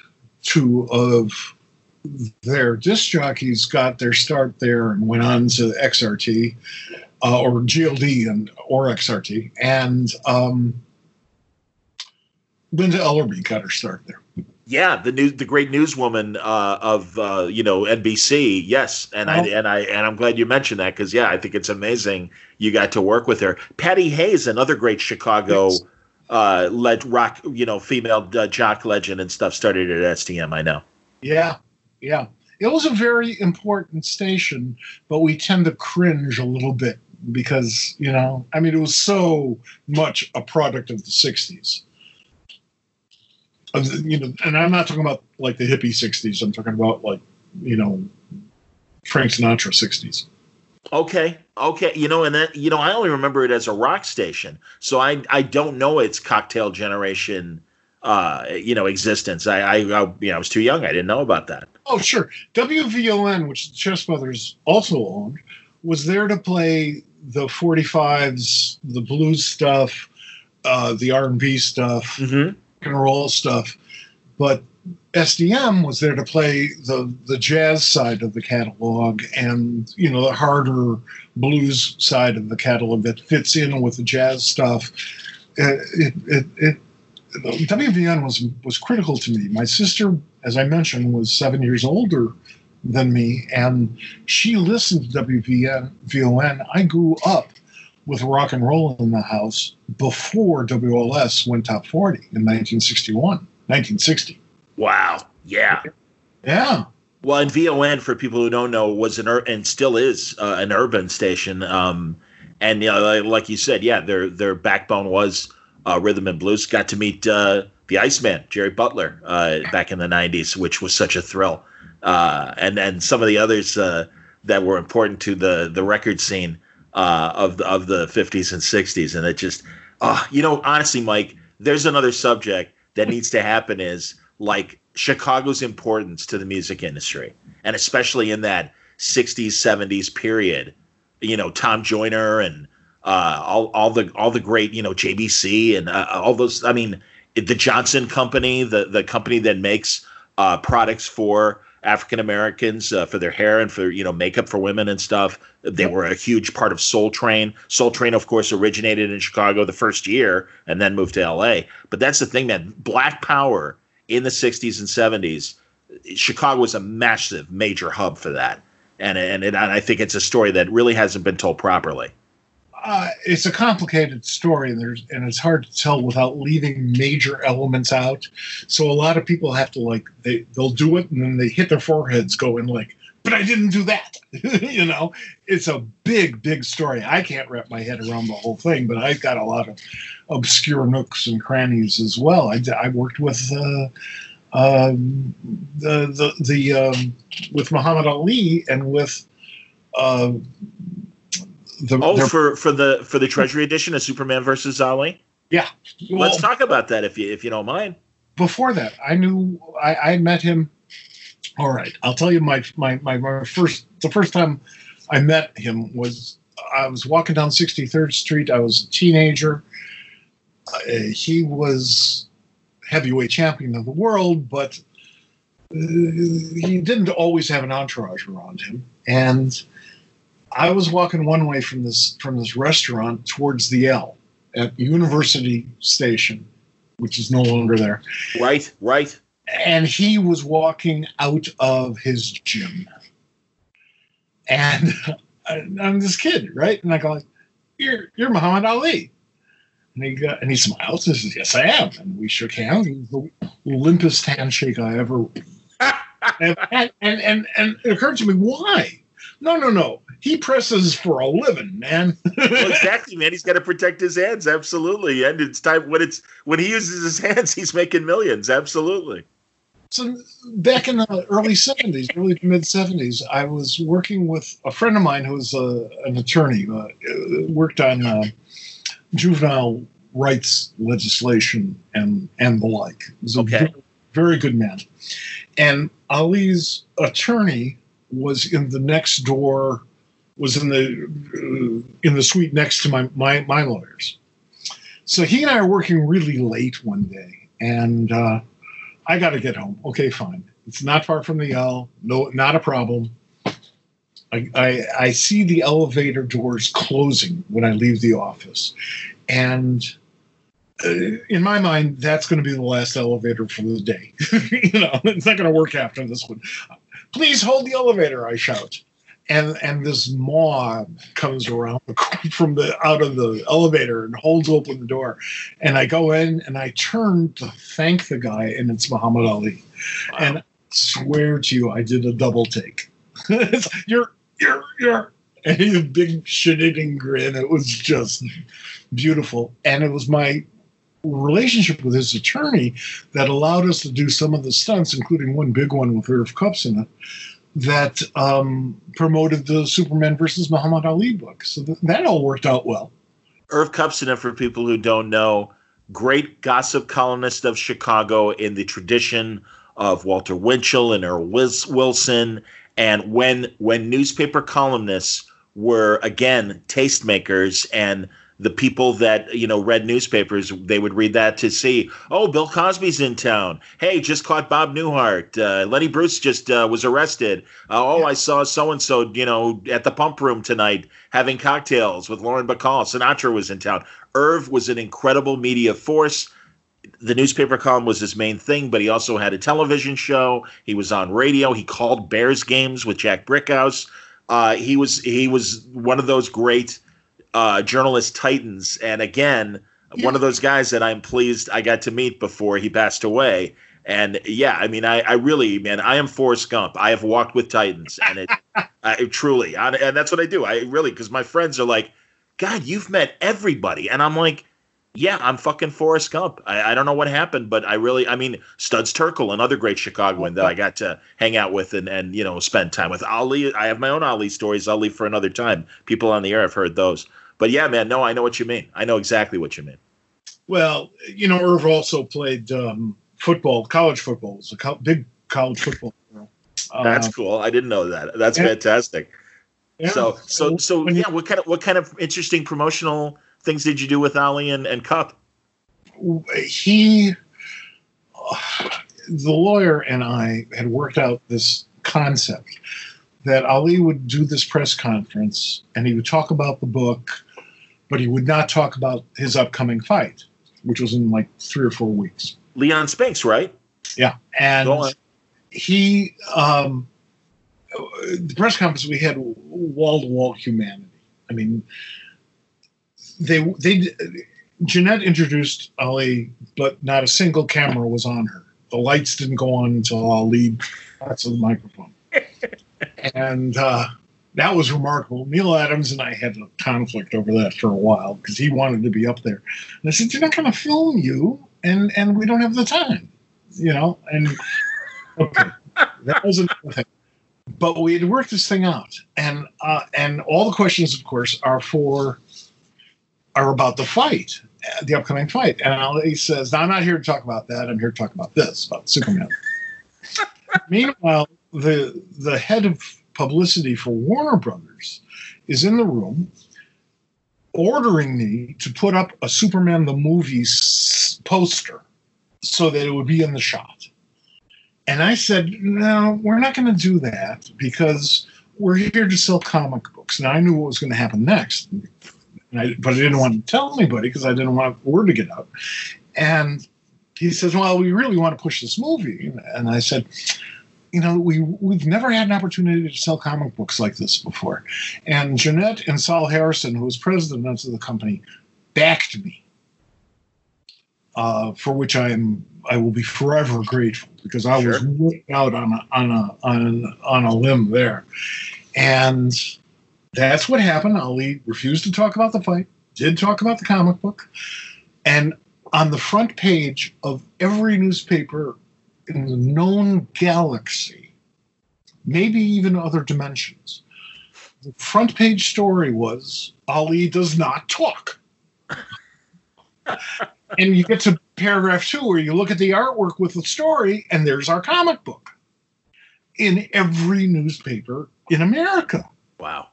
two of their disc jockeys got their start there and went on to xrt uh, or gld and or xrt and um, linda ellerbee got her start there Yeah, the news, the great newswoman uh, of uh, you know NBC. Yes, and I Oh. and I and I'm glad you mentioned that because yeah, I think it's amazing you got to work with her. Patty Hayes, another great Chicago Yes. uh, led rock, you know, female uh, jock legend and stuff. Started at SDM. I know. Yeah, yeah. It was a very important station, but we tend to cringe a little bit because, you know, I mean, it was so much a product of the 60s. You know, and I'm not talking about like the hippie 60s. I'm talking about like, you know, Frank Sinatra 60s. Okay, okay. You know, and that you know, I only remember it as a rock station, so I I don't know its cocktail generation. Uh, you know, existence. I, I, I, you know, I was too young. I didn't know about that. Oh, sure. WVON, which the Chess Brothers also owned, was there to play the 45s, the blues stuff, uh, the R&B stuff, Mm-hmm. rock and roll stuff. But SDM was there to play the the jazz side of the catalog and you know the harder blues side of the catalog that fits in with the jazz stuff. It, it, it, it WVN was was critical to me. My sister, as I mentioned, was seven years older than me, and she listened to WVN VON. I grew up with rock and roll in the house before WLS went top 40 in 1961, 1960. Wow. Yeah. Yeah. Well, and VON, for people who don't know, was an ur- and still is uh, an urban station. Um, and you know, like, like you said, yeah, their their backbone was uh, rhythm and blues. Got to meet uh, the Iceman, Jerry Butler, uh, back in the '90s, which was such a thrill. Uh, and and some of the others uh, that were important to the the record scene of the, of the 50s and 60s. And it just, you know, honestly, Mike, there's another subject that needs to happen is like Chicago's importance to the music industry, and especially in that 60s, 70s period. You know, Tom Joyner and uh, all all the all the great you know JBC and uh, all those. I mean, the Johnson Company, the the company that makes uh, products for African Americans uh, for their hair and for you know makeup for women and stuff. They were a huge part of Soul Train. Soul Train, of course, originated in Chicago the first year and then moved to L.A. But that's the thing, man. Black Power in the 60s and 70s, Chicago was a massive, major hub for that. And, and, and I think it's a story that really hasn't been told properly. Uh, it's a complicated story, and there's and it's hard to tell without leaving major elements out. So a lot of people have to like they they'll do it and then they hit their foreheads going like, "But I didn't do that." <laughs> you know, it's a big big story. I can't wrap my head around the whole thing, but I've got a lot of obscure nooks and crannies as well. I, I worked with. Uh, um, the the the um, with Muhammad Ali and with uh, the, oh for for the for the Treasury edition of Superman versus Ali. Yeah, well, let's talk about that if you if you don't mind. Before that, I knew I, I met him. All right, I'll tell you my, my my my first the first time I met him was I was walking down 63rd Street. I was a teenager. Uh, he was heavyweight champion of the world, but uh, he didn't always have an entourage around him. And I was walking one way from this from this restaurant towards the L at University Station, which is no longer there. Right, right. And he was walking out of his gym. And uh, I'm this kid, right? And I go, "You're you're Muhammad Ali." And he got, and he smiles and says, "Yes, I am." And we shook hands. It was the limpest handshake I ever. <laughs> and, and, and and it occurred to me why. No, no, no. He presses for a living, man. <laughs> well, exactly, man. He's got to protect his hands, absolutely. And it's time when it's when he uses his hands, he's making millions, absolutely. So back in the early '70s, early to mid '70s, I was working with a friend of mine who was uh, an attorney, uh, worked on uh, juvenile rights legislation and and the like. okay. Very, very good man. And Ali's attorney was in the next door, was in the uh, in the suite next to my my my lawyers. So he and I are working really late one day, and uh, I got to get home. Okay, fine. It's not far from the L. No, not a problem. I, I, I see the elevator doors closing when I leave the office, and uh, in my mind, that's going to be the last elevator for the day. <laughs> you know, it's not going to work after this one. Please hold the elevator! I shout, and and this mob comes around from the out of the elevator and holds open the door, and I go in and I turn to thank the guy, and it's Muhammad Ali, wow. and I swear to you, I did a double take. <laughs> you're you're you're and he had a big shit-eating grin. It was just beautiful. And it was my relationship with his attorney that allowed us to do some of the stunts, including one big one with Irv Kupcinet, that um, promoted the Superman versus Muhammad Ali book. So th- that all worked out well. Irv Kupcinet, for people who don't know, great gossip columnist of Chicago in the tradition of Walter Winchell and Earl Wilson. And when when newspaper columnists were again tastemakers and the people that you know read newspapers they would read that to see oh bill cosby's in town hey just caught bob newhart uh, lenny bruce just uh, was arrested uh, oh yeah. i saw so and so you know at the pump room tonight having cocktails with lauren bacall sinatra was in town irv was an incredible media force the newspaper column was his main thing, but he also had a television show. He was on radio. He called Bears games with Jack Brickhouse. Uh, he was he was one of those great uh, journalist titans, and again, yeah. one of those guys that I'm pleased I got to meet before he passed away. And yeah, I mean, I, I really, man, I am Forrest Gump. I have walked with titans, and it <laughs> I, truly, I, and that's what I do. I really, because my friends are like, God, you've met everybody, and I'm like, yeah, I'm fucking Forrest Gump. I, I, don't know what happened, but I really, I mean, Studs Terkel, another great Chicagoan that I got to hang out with and, and you know spend time with. Ali, I have my own Ali stories. I'll leave for another time. People on the air have heard those, but yeah, man, no, I know what you mean. I know exactly what you mean. Well, you know, Irv also played um, football, college football. It's a co- big college football. Uh, That's cool. I didn't know that. That's yeah. fantastic. Yeah. So, so, so, yeah. What kind of what kind of interesting promotional things did you do with Ali and, and Kup? He, the lawyer and I had worked out this concept that Ali would do this press conference and he would talk about the book, but he would not talk about his upcoming fight, which was in like three or four weeks. Leon Spinks, right? Yeah. And he, um, the press conference, we had wall to wall humanity. I mean, they they Jenette introduced Ali, but not a single camera was on her. The lights didn't go on until Ali got to the microphone, <laughs> and uh, that was remarkable. Neal Adams and I had a conflict over that for a while because he wanted to be up there, and I said, "You're not going to film you, and and we don't have the time, you know." And <laughs> okay, that was another thing. But we had worked this thing out, and uh, and all the questions, of course, are for are about the fight, the upcoming fight. And he says, I'm not here to talk about that. I'm here to talk about this, about Superman. <laughs> Meanwhile, the the head of publicity for Warner Brothers is in the room ordering me to put up a Superman the movie poster so that it would be in the shot. And I said, no, we're not going to do that because we're here to sell comic books. Now I knew what was going to happen next. I, but I didn't want to tell anybody because I didn't want word to get out. And he says, "Well, we really want to push this movie." And I said, "You know, we we've never had an opportunity to sell comic books like this before." And Jenette and Sol Harrison, who was president of the company, backed me, uh, for which I am I will be forever grateful because I sure. was out on a on a on on a limb there, and that's what happened. Ali refused to talk about the fight, did talk about the comic book. And on the front page of every newspaper in the known galaxy, maybe even other dimensions, the front page story was Ali does not talk. <laughs> and you get to paragraph two where you look at the artwork with the story, and there's our comic book in every newspaper in America. Wow.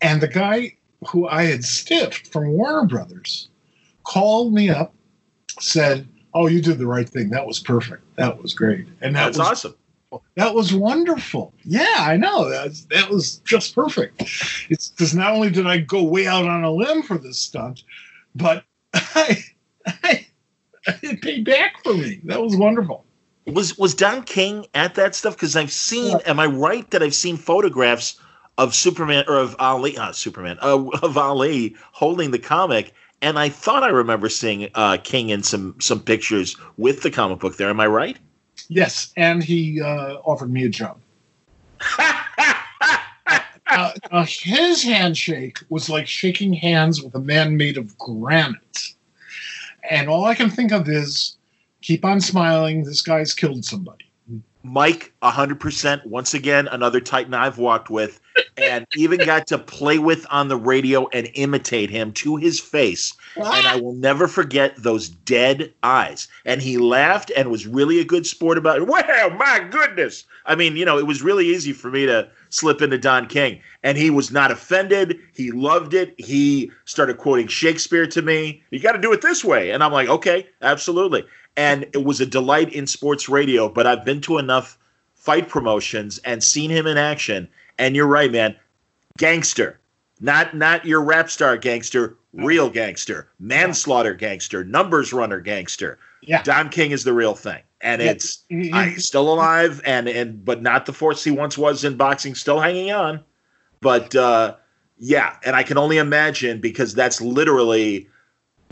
And the guy who I had stiffed from Warner Brothers called me up, said, "Oh, you did the right thing. That was perfect. That was great." And that That's was awesome. That was wonderful. Yeah, I know. That was, that was just perfect. It's because not only did I go way out on a limb for this stunt, but <laughs> I, I, it paid back for me. That was wonderful. Was was Don King at that stuff? Because I've seen. Yeah. Am I right that I've seen photographs of Superman or of Ali, uh, Superman, uh, of Ali holding the comic. And I thought I remember seeing uh, King in some some pictures with the comic book there. Am I right? Yes, and he uh, offered me a job. <laughs> uh, uh, his handshake was like shaking hands with a man made of granite. And all I can think of is keep on smiling. This guy's killed somebody. Mike, 100%. Once again, another Titan I've walked with and <laughs> even got to play with on the radio and imitate him to his face. And I will never forget those dead eyes. And he laughed and was really a good sport about it. Well, my goodness. I mean, you know, it was really easy for me to slip into Don King. And he was not offended. He loved it. He started quoting Shakespeare to me. You got to do it this way. And I'm like, okay, absolutely. And it was a delight in sports radio, but I've been to enough fight promotions and seen him in action. And you're right, man. Gangster. Not not your rap star gangster, real gangster, manslaughter gangster, numbers runner gangster. Yeah. Don King is the real thing. And Yeah. it's he's still alive and and but not the force he once was in boxing, still hanging on. But uh yeah, and I can only imagine because that's literally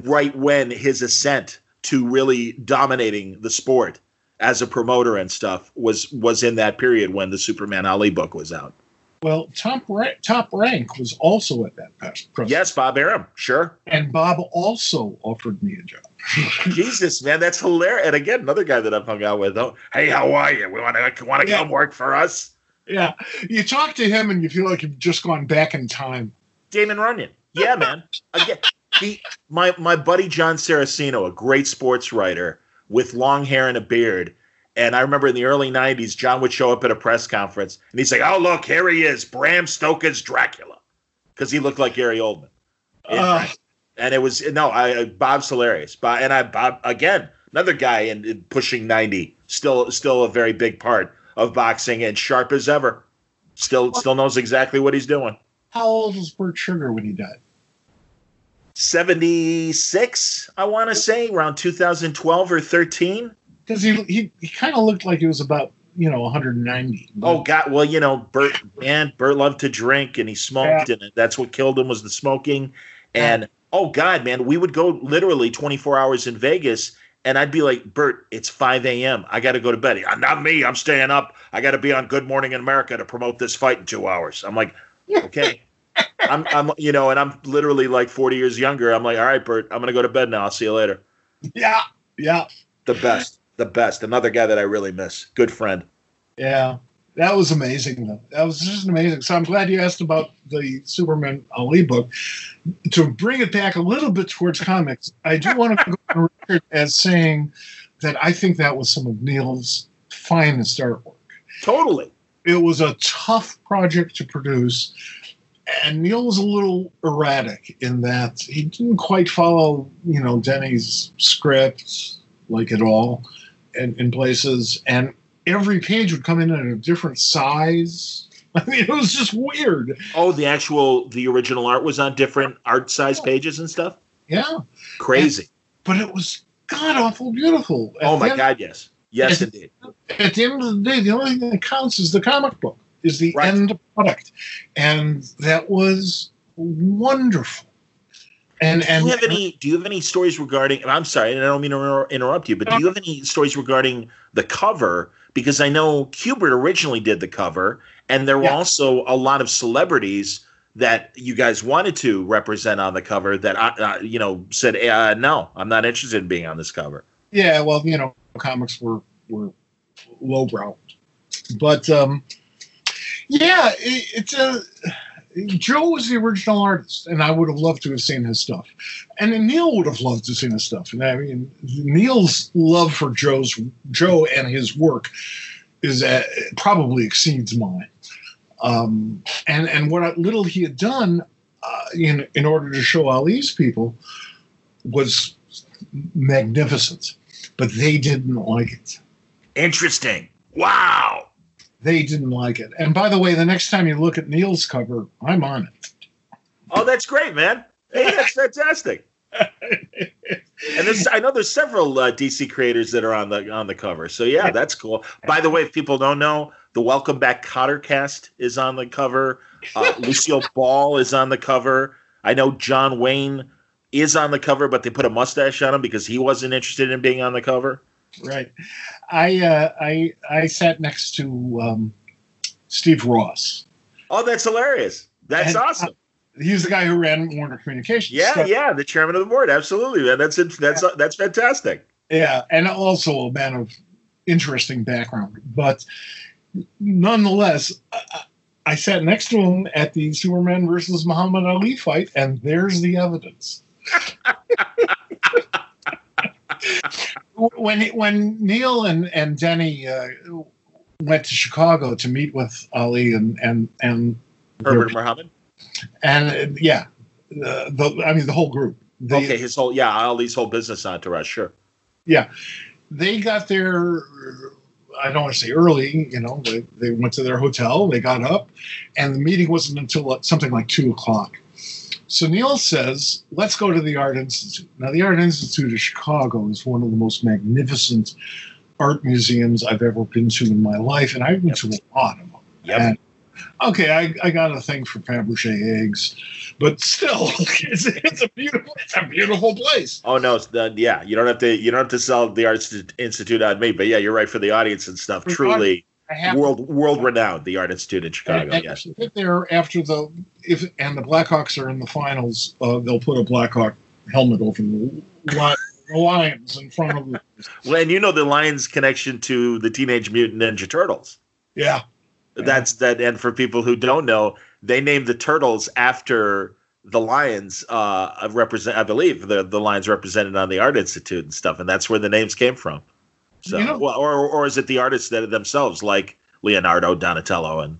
right when his ascent to really dominating the sport as a promoter and stuff was was in that period when the Superman Ali book was out. Well, top rank, top rank was also at that press. Yes, Bob Arum, sure. and Bob also offered me a job. <laughs> Jesus, man, that's hilarious. And again, another guy that I've hung out with. Oh, hey, how are you? We want to want to Yeah. come work for us, Yeah, you talk to him and you feel like you've just gone back in time. Damon Runyon. Yeah, man. <laughs> Again, he, my my buddy John Saraceno, a great sports writer with long hair and a beard. And I remember in the early '90s, John would show up at a press conference and he'd say, "Oh, look, here he is, Bram Stoker's Dracula," because he looked like Gary Oldman. And, Uh, and it was no, I Bob's hilarious. Bob, and I Bob again, another guy in, in pushing ninety, still still a very big part of boxing and sharp as ever. Still still knows exactly what he's doing. how old was Bert Sugar when he died? 76, I want to say, around 2012 or 13. Because he he, he kind of looked like he was about you know 190. Oh God! Well, you know, Bert, man, Bert loved to drink and he smoked, and that's what killed him was the smoking. And oh God, man, we would go literally 24 hours in Vegas, and I'd be like, Bert, it's 5 a.m. I got to go to bed. "Ah, Not me. I'm staying up. I got to be on Good Morning in America to promote this fight in two hours. I'm like, okay. <laughs> I'm, I'm, you know, and I'm literally like 40 years younger. I'm like, all right, Bert, I'm gonna go to bed now. I'll see you later. yeah, yeah, The best, the best. Another guy that I really miss. Good friend. yeah. That was amazing, though. That was just amazing. So I'm glad you asked about the Superman Ali book. To bring it back a little bit towards comics, I do want to go <laughs> on record as saying that I think that was some of Neal's finest artwork. Totally. it was a tough project to produce and neal was a little erratic in that he didn't quite follow you know denny's script like at all in, in places and every page would come in at a different size <laughs> i mean it was just weird Oh, the actual the original art was on different art size pages and stuff. yeah Crazy. but it was god awful beautiful At Oh my end- God, yes, yes, Yeah. indeed. at the end of the day, the only thing that counts is the comic book, is the Right. end product, and that was wonderful. And Do and you have any? Do you have any stories regarding? And I'm sorry, and I don't mean to interrupt you, but do you have any stories regarding the cover? Because I know Kubert originally did the cover, and there were Yeah. also a lot of celebrities that you guys wanted to represent on the cover that I, uh, you know, said, uh, "No, I'm not interested in being on this cover." yeah, well, you know, comics were were lowbrow, but um, yeah, it, it's a. Joe was the original artist, and I would have loved to have seen his stuff, and Neal would have loved to have seen his stuff. And I mean, Neal's love for Joe's Joe and his work is uh, probably exceeds mine. Um, and and what little he had done uh, in in order to show Ali's people was magnificent, but they didn't like it. Interesting. Wow. They didn't like it. And by the way, the next time you look at Neal's cover, I'm on it. Oh, that's great, man. Hey, that's fantastic. <laughs> and there's, I know there's several uh, DC creators that are on the on the cover. So yeah, that's cool. By the way, if people don't know, the Welcome Back Kotter cast is on the cover. Uh, <laughs> Lucille Ball is on the cover. I know John Wayne is on the cover, but they put a mustache on him because he wasn't interested in being on the cover. Right. I uh, I I sat next to um, Steve Ross. Oh, that's hilarious. That's And, awesome. He's the guy who ran Warner Communications. Yeah, So- yeah, the chairman of the board. Absolutely, man. That's it. That's that's fantastic. Yeah, and also a man of interesting background. But nonetheless, I, I sat next to him at the Superman versus Muhammad Ali fight, and there's the evidence. <laughs> <laughs> when when Neal and and Denny uh, went to Chicago to meet with Ali and and and Herbert Muhammad. and uh, yeah, uh, the I mean the whole group. They, okay, his whole yeah, Ali's whole business entourage. Sure. Yeah, they got there. I don't want to say early. You know, they, they went to their hotel. They got up, and the meeting wasn't until something like two o'clock. So Neal says, "Let's go to the Art Institute." Now, the Art Institute of Chicago is one of the most magnificent art museums I've ever been to in my life, and I've been to a lot of them. Yep. And, okay, I, I got a thing for Fabergé eggs, but still, <laughs> it's, it's a beautiful, it's a beautiful place. Oh no, the, yeah, you don't have to you don't have to sell the Art Institute on me, but yeah, you're right for the audience and stuff. For Truly have world world renowned, the Art Institute in Chicago. and Yes. there after the if and the Blackhawks are in the finals, uh, they'll put a Blackhawk helmet over the, the Lions in front of them. <laughs> Well, and you know the Lions' connection to the Teenage Mutant Ninja Turtles. Yeah, That's that, and for people who don't know, they named the turtles after the Lions. Uh, represent, I believe the the Lions represented on the Art Institute and stuff, and that's where the names came from. So, You know- well, or or is it the artists that themselves, like Leonardo, Donatello, and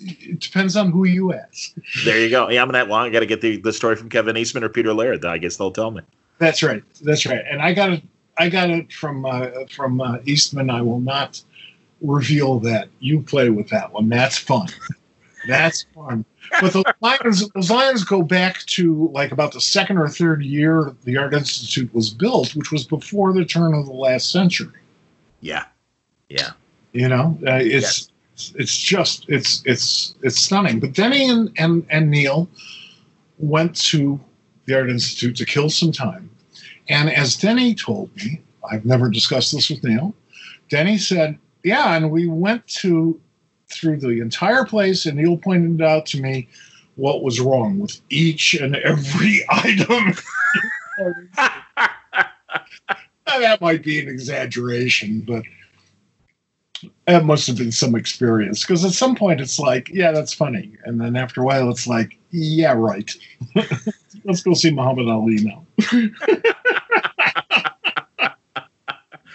it depends on who you ask. there you go. Yeah, I'm gonna. Well, I got to get the, the story from Kevin Eastman or Peter Laird. I guess they'll tell me. That's right. That's right. And I got it. I got it from uh, from uh, Eastman. I will not reveal that. You play with that one. That's fun. <laughs> That's fun. But the Lions, those Lions go back to like about the second or third year the Art Institute was built, which was before the turn of the last century. Yeah, yeah. You know, uh, it's it's just it's it's it's stunning. But Denny and, and and Neal went to the Art Institute to kill some time, and as Denny told me, I've never discussed this with Neal. Denny said, "Yeah," and we went to through the entire place, and Neal pointed out to me what was wrong with each and every <laughs> item. <laughs> That might be an exaggeration, but that must have been some experience because at some point it's like, yeah, that's funny. And then after a while, it's like, yeah, right. <laughs> Let's go see Muhammad Ali now.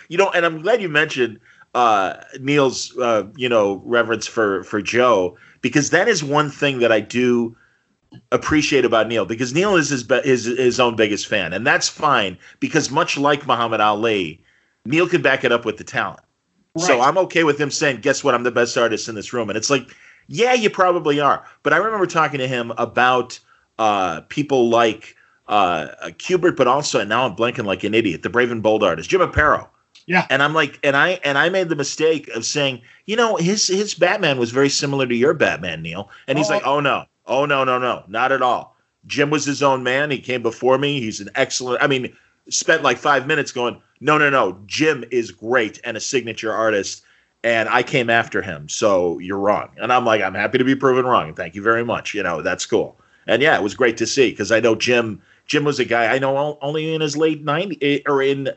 You know, and I'm glad you mentioned uh, Neal's, uh, you know, reverence for for Joe because that is one thing that I do appreciate about Neal because Neal is his be- his his own biggest fan, and that's fine because much like Muhammad Ali, Neal can back it up with the talent. So I'm okay with him saying, "Guess what? I'm the best artist in this room." And it's like, yeah, you probably are. But I remember talking to him about uh, people like uh, Kubert, but also, and now I'm blanking like an idiot, the Brave and Bold artist, Jim Aparo. Yeah. And I'm like, and I and I made the mistake of saying, you know, his his Batman was very similar to your Batman, Neal. And he's Oh. like, oh no, oh no, no, no, not at all. Jim was his own man. He came before me. He's an excellent. I mean, spent like five minutes going, no, no, no. Jim is great and a signature artist, and I came after him. So you're wrong. And I'm like, I'm happy to be proven wrong. Thank you very much. You know, that's cool. And yeah, it was great to see because I know Jim. Jim was a guy I know only in his late 90s eh, or in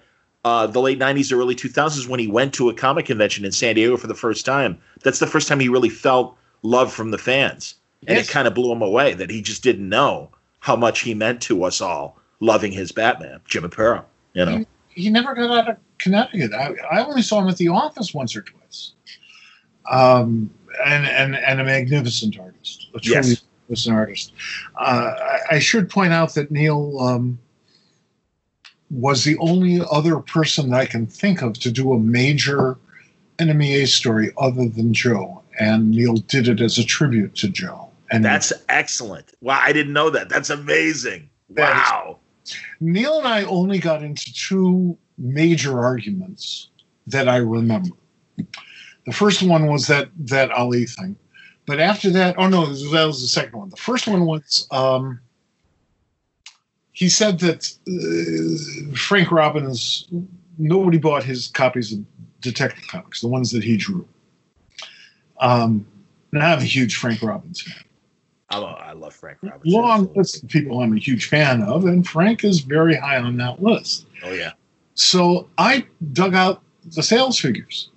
uh, the late 90s or early 2000s when he went to a comic convention in San Diego for the first time. That's the first time he really felt love from the fans. And Yes. it kind of blew him away that he just didn't know how much he meant to us all loving his Batman, Jim Aparo. You know, He never got out of Connecticut. I, I only saw him at the office once or twice. Um, and, and, and a magnificent artist. A truly Yes. magnificent artist. Uh, I, I should point out that Neal um, was the only other person that I can think of to do a major Enemy Ace story other than Joe. And Neal did it as a tribute to Joe. And that's excellent. Wow, I didn't know that. That's amazing. That Wow. Neal and I only got into two major arguments that I remember. The first one was that that Ali thing, but after that, oh no, that was the second one. The first one was um, he said that uh, Frank Robbins nobody bought his copies of Detective Comics, the ones that he drew. Um, and I'm a huge Frank Robbins fan I love, I love Frank Robbins. long list of people I'm a huge fan of, and Frank is very high on that list. Oh yeah. So I dug out the sales figures.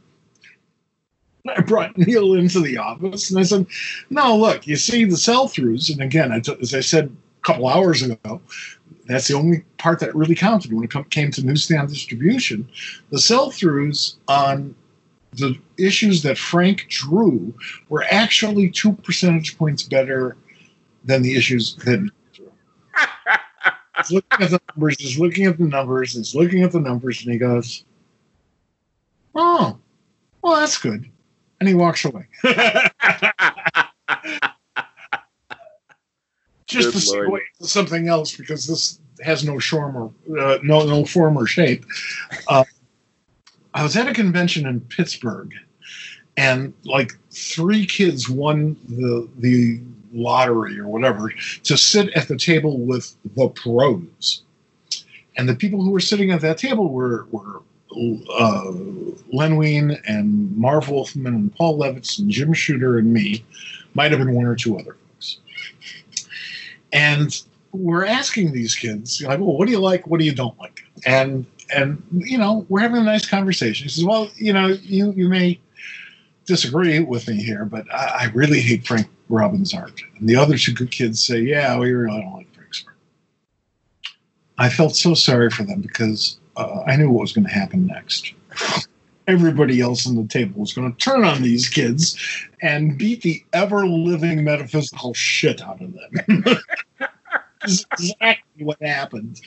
I brought <laughs> Neal into the office and I said, "No, look, you see the sell-throughs, and again, I t- as I said a couple hours ago, that's the only part that really counted when it came to newsstand distribution. The sell-throughs on the issues that Frank drew were actually two percentage points better than the issues that looking at the numbers, he's looking at the numbers, he's looking at the numbers, and he goes, "Oh, well, that's good," and he walks away. <laughs> Just Good to Lord. segue to something else because this has no form or uh, no no form or shape. Uh, I was at a convention in Pittsburgh, and like three kids won the the lottery or whatever to sit at the table with the pros, and the people who were sitting at that table were were uh, Len Wein and Marv Wolfman and Paul Levitz and Jim Shooter and me, might have been one or two other and we're asking these kids, like, well, what do you like? What do you don't like? And and you know, we're having a nice conversation. He says, well, you know, you you may disagree with me here, but I, I really hate Frank Robbins' art. And the other two good kids say, yeah, we really don't like Frank's art. I felt so sorry for them because uh, I knew what was going to happen next. Everybody else on the table was going to turn on these kids and beat the ever living metaphysical shit out of them. <laughs> Is exactly what happened.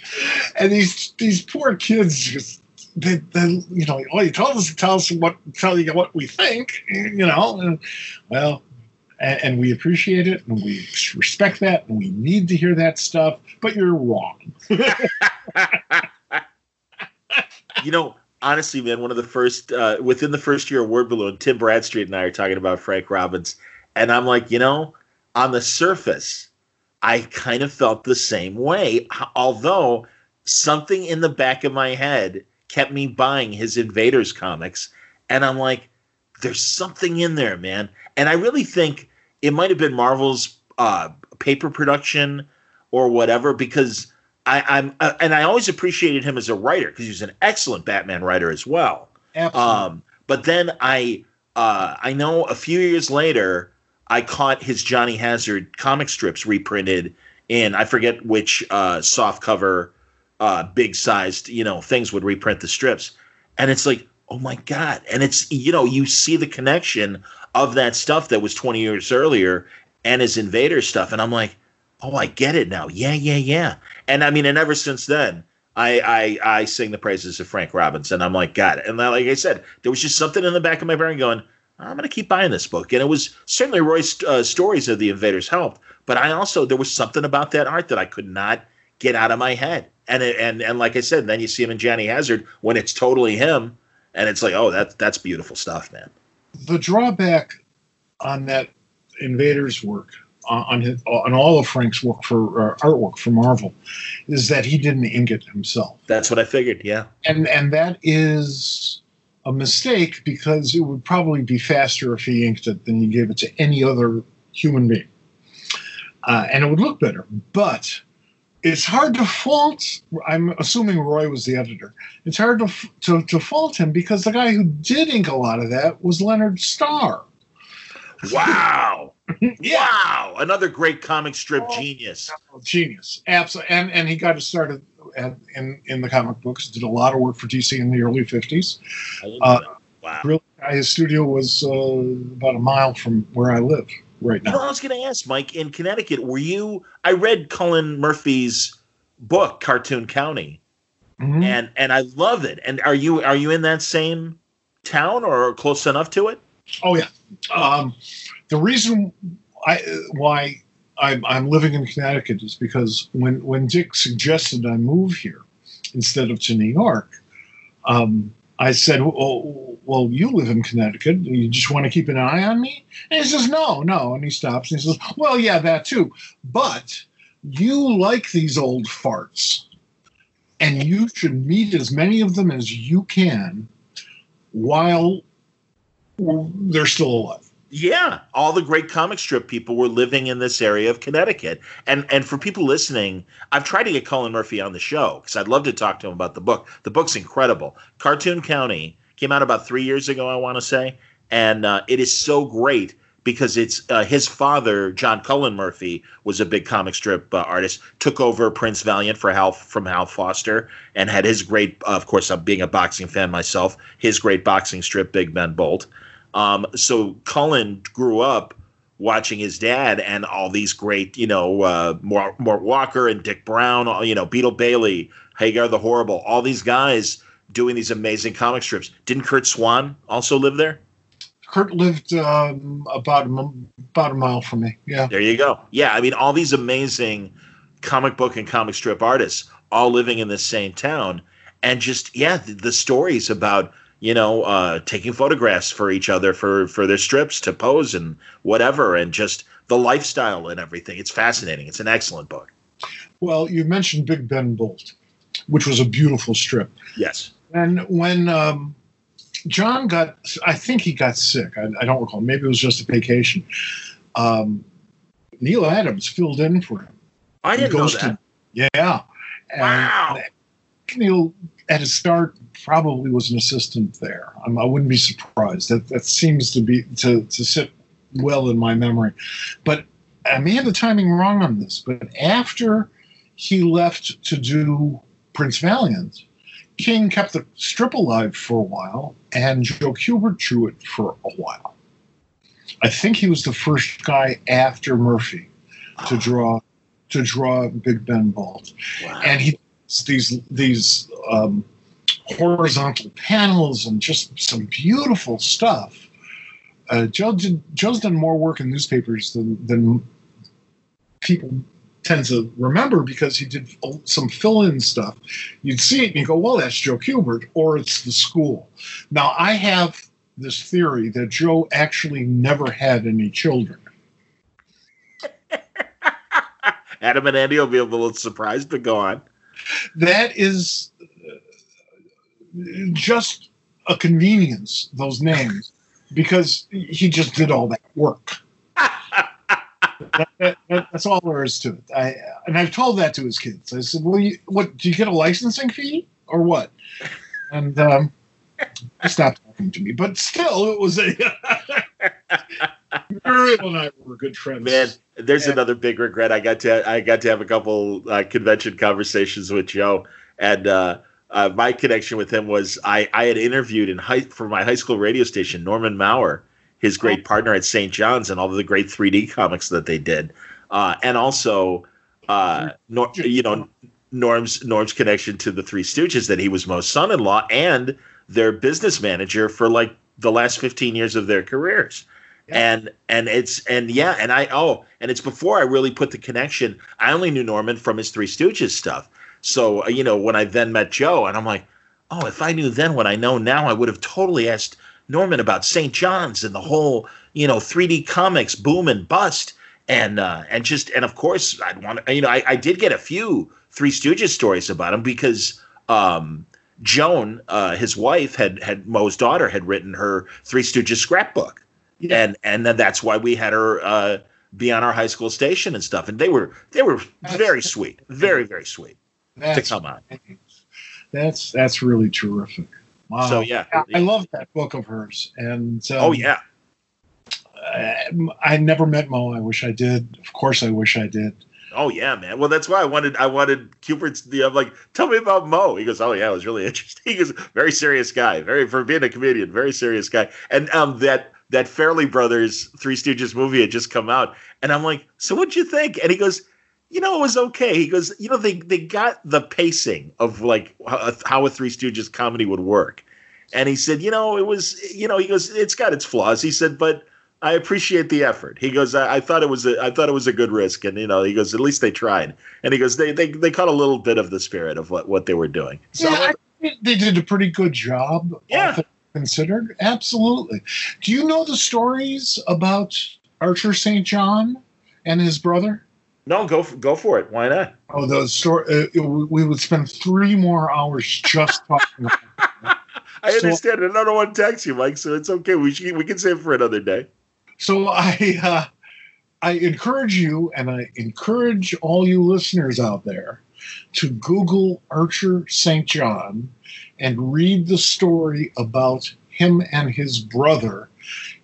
And these these poor kids just they, they you know, oh, you told us to tell us what tell you what we think, you know, and well, and, and we appreciate it and we respect that and we need to hear that stuff, but you're wrong. <laughs> you know, honestly, man, one of the first uh, within the first year of Word Balloon, Tim Bradstreet and I are talking about Frank Robbins, and I'm like, you know, on the surface, I kind of felt the same way, although something in the back of my head kept me buying his Invaders comics, and I'm like, there's something in there, man, and I really think it might have been Marvel's uh, paper production or whatever because I, I'm uh, and I always appreciated him as a writer because he was an excellent Batman writer as well. Absolutely. Um, but then I uh, I know a few years later I caught his Johnny Hazard comic strips reprinted in I forget which uh, soft cover uh, big sized you know things would reprint the strips, and it's like oh my god, and it's you know you see the connection of that stuff that was 20 years earlier and his Invader stuff, and I'm like oh I get it now yeah yeah yeah, and I mean and ever since then. I, I I sing the praises of Frank Robinson. I'm like, God. And like I said, there was just something in the back of my brain going, I'm going to keep buying this book. And it was certainly Roy's uh, stories of the invaders helped, but I also there was something about that art that I could not get out of my head. And it, and and like I said, then you see him in Johnny Hazard when it's totally him, and it's like, oh, that's that's beautiful stuff, man. the drawback on that Invaders work on on, his, on all of Frank's work for uh, artwork for Marvel is that he didn't ink it himself, That's what I figured. Yeah, and and that is a mistake because it would probably be faster if he inked it than he gave it to any other human being, uh, and it would look better. But it's hard to fault. I'm assuming Roy was the editor. It's hard to, to to fault him because the guy who did ink a lot of that was Leonard Starr. <laughs> wow, wow, another great comic strip genius. genius absolutely and and he got to start at, at, in in the comic books did a lot of work for dc in the early 50s Uh. Wow. really his studio was uh, about a mile from where i live right You know, now I was going to ask Mike in Connecticut. Were you? I read Cullen Murphy's book, Cartoon County, Mhm. and and I love it. And are you are you in that same town or close enough to it? Oh yeah um, the reason i why I'm, I'm living in connecticut is because when when dick suggested i move here instead of to new york um, I said, well, well, you live in Connecticut. You just want to keep an eye on me? And he says, no, no. And he stops and he says, well, yeah, that too. But you like these old farts. And you should meet as many of them as you can while they're still alive. Yeah, all the great comic strip people were living in this area of Connecticut. And and for people listening, I've tried to get Cullen Murphy on the show because I'd love to talk to him about the book. The book's incredible. Cartoon County came out about three years ago, I want to say, and uh, it is so great because it's uh, his father, John Cullen Murphy, was a big comic strip uh, artist. Took over Prince Valiant for Hal from Hal Foster, and had his great, of course, I'm being a boxing fan myself. His great boxing strip, Big Ben Bolt. Um, so Cullen grew up watching his dad and all these great, you know, uh, Mort, Mort Walker and Dik Browne, you know, Beetle Bailey, Hagar the Horrible, all these guys doing these amazing comic strips. Didn't Curt Swan also live there? Curt lived um, about a, about a mile from me. Yeah. There you go. Yeah, I mean, all these amazing comic book and comic strip artists all living in the same town, and just yeah, the, the stories about you know uh, taking photographs for each other for for their strips to pose and whatever, and just the lifestyle and everything. It's fascinating. It's an excellent book. Well, you mentioned Big Ben Bolt, which was a beautiful strip. Yes. And when um, John got, I think he got sick. I, I, don't recall. Maybe it was just a vacation. Um, Neal Adams filled in for him. I didn't know that. yeah. Wow. And Neal, at his start, probably was an assistant there. I'm, I would not be surprised. That that seems to be to to sit well in my memory. But I may have the timing wrong on this. But after he left to do Prince Valiant, King kept the strip alive for a while, and Joe Kubert drew it for a while. I think he was the first guy after Murphy to draw to draw Big Ben Bolt, wow. and he these these um, horizontal panels and just some beautiful stuff. Uh, Joe did, Joe's done more work in newspapers than than people tend to remember because he did some fill-in stuff. You'd see it and you go, "Well, that's Joe Kubert," or it's the school. Now, I have this theory that Joe actually never had any children. <laughs> Adam and Andy will be a little surprised, but go on. That is just a convenience. Those names, because he just did all that work <laughs> that, that, that's all there is to it. I, and I've told that to his kids. I said, "Well, you, what do you get a licensing fee or what?" And um, he stopped talking to me. But still, it was a <laughs> Muriel and I were good friends. Man, there's and, another big regret. I got to I got to have a couple uh, convention conversations with Joe, and uh, uh, my connection with him was I I had interviewed in high for my high school radio station Norman Maurer his great partner at St. John's and all of the great 3D comics that they did, uh, and also, uh, Nor- you know, Norm's Norm's connection to the Three Stooges that he was Moe's son-in-law and their business manager for like the last 15 years of their careers. Yeah. And and it's and yeah, and I oh, and it's before I really put the connection. I only knew Norman from his Three Stooges stuff. So, you know, when I then met Joe and I'm like, "Oh, if I knew then what I know now, I would have totally asked Norman about St. John's and the whole, you know, 3D comics boom and bust. And uh, and just and of course I'd want to you know I, I did get a few Three Stooges stories about him because um, Joan, uh, his wife, had had Moe's daughter had written her Three Stooges scrapbook, yeah. and and then that's why we had her uh, be on our high school station and stuff. And they were they were very sweet, very very sweet to come on. That's that's really terrific. Wow. So yeah, I love that book of hers. And um, oh yeah, I, I never met Moe. I wish I did. Of course, I wish I did. Oh yeah, man. Well, that's why I wanted I wanted Kubert's the I'm like, tell me about Moe. He goes, Oh yeah, it was really <laughs> interesting. He goes, very serious guy, very for being a comedian, very serious guy. And um that that Farrelly Brothers Three Stooges movie had just come out, and I'm like, so what'd you think? And he goes, you know, it was okay. He goes, you know, they they got the pacing of like how a Three Stooges comedy would work, and he said, you know, it was, you know, he goes, it's got its flaws. He said, but I appreciate the effort. He goes, I, I thought it was a, I thought it was a good risk, and you know, he goes, at least they tried, and he goes, they they they caught a little bit of the spirit of what what they were doing. So yeah, they did a pretty good job. Yeah, considered absolutely. Do you know the stories about Archer St. John and his brother? No, go for, go for it. Why not? Oh, the story. Uh, we would spend three more hours just <laughs> talking. I understand. So, I don't want to text you, Mike, so it's okay. We should, we can save it for another day. So I uh, I encourage you, and I encourage all you listeners out there to Google Archer St. John and read the story about him and his brother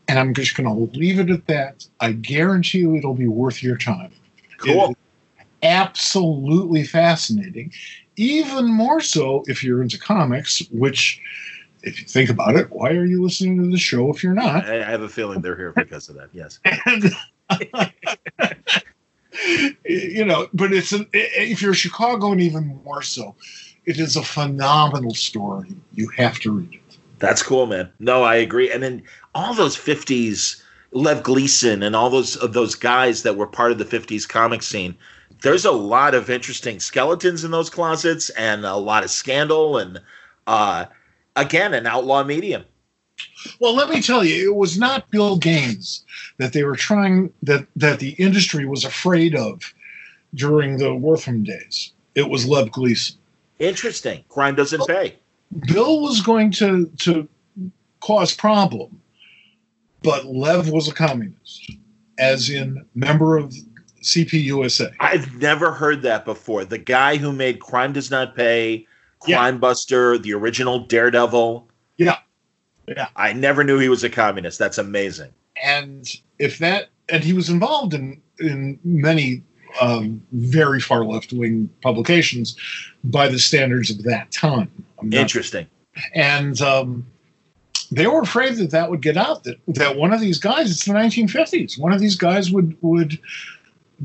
And I'm just going to leave it at that. I guarantee you it'll be worth your time. Cool. Absolutely fascinating. Even more so if you're into comics, which, if you think about it, why are you listening to the show if you're not? I, I have a feeling they're here because of that. Yes. <laughs> <laughs> you know, but it's an, if you're Chicagoan, even more so. It is a phenomenal story. You have to read it. That's cool, man. No, I agree. And then all those '50s, Lev Gleason, and all those of those guys that were part of the '50s comic scene. There's a lot of interesting skeletons in those closets, and a lot of scandal, and uh, again, an outlaw medium. Well, let me tell you, it was not Bill Gaines that they were trying that that the industry was afraid of during the Wertham days. It was Lev Gleason. Interesting. Crime doesn't pay. Bill was going to to cause problem, but Lev was a communist, as in member of CPUSA. I've never heard that before. The guy who made Crime Does Not Pay, Yeah. Crime Buster, the original Daredevil. Yeah. Yeah. I never knew he was a communist. That's amazing. and if that and he was involved in in many um, very far left wing publications by the standards of that time. Not- Interesting. and um, they were afraid that that would get out. That that one of these guys, it's the 1950s. One of these guys would would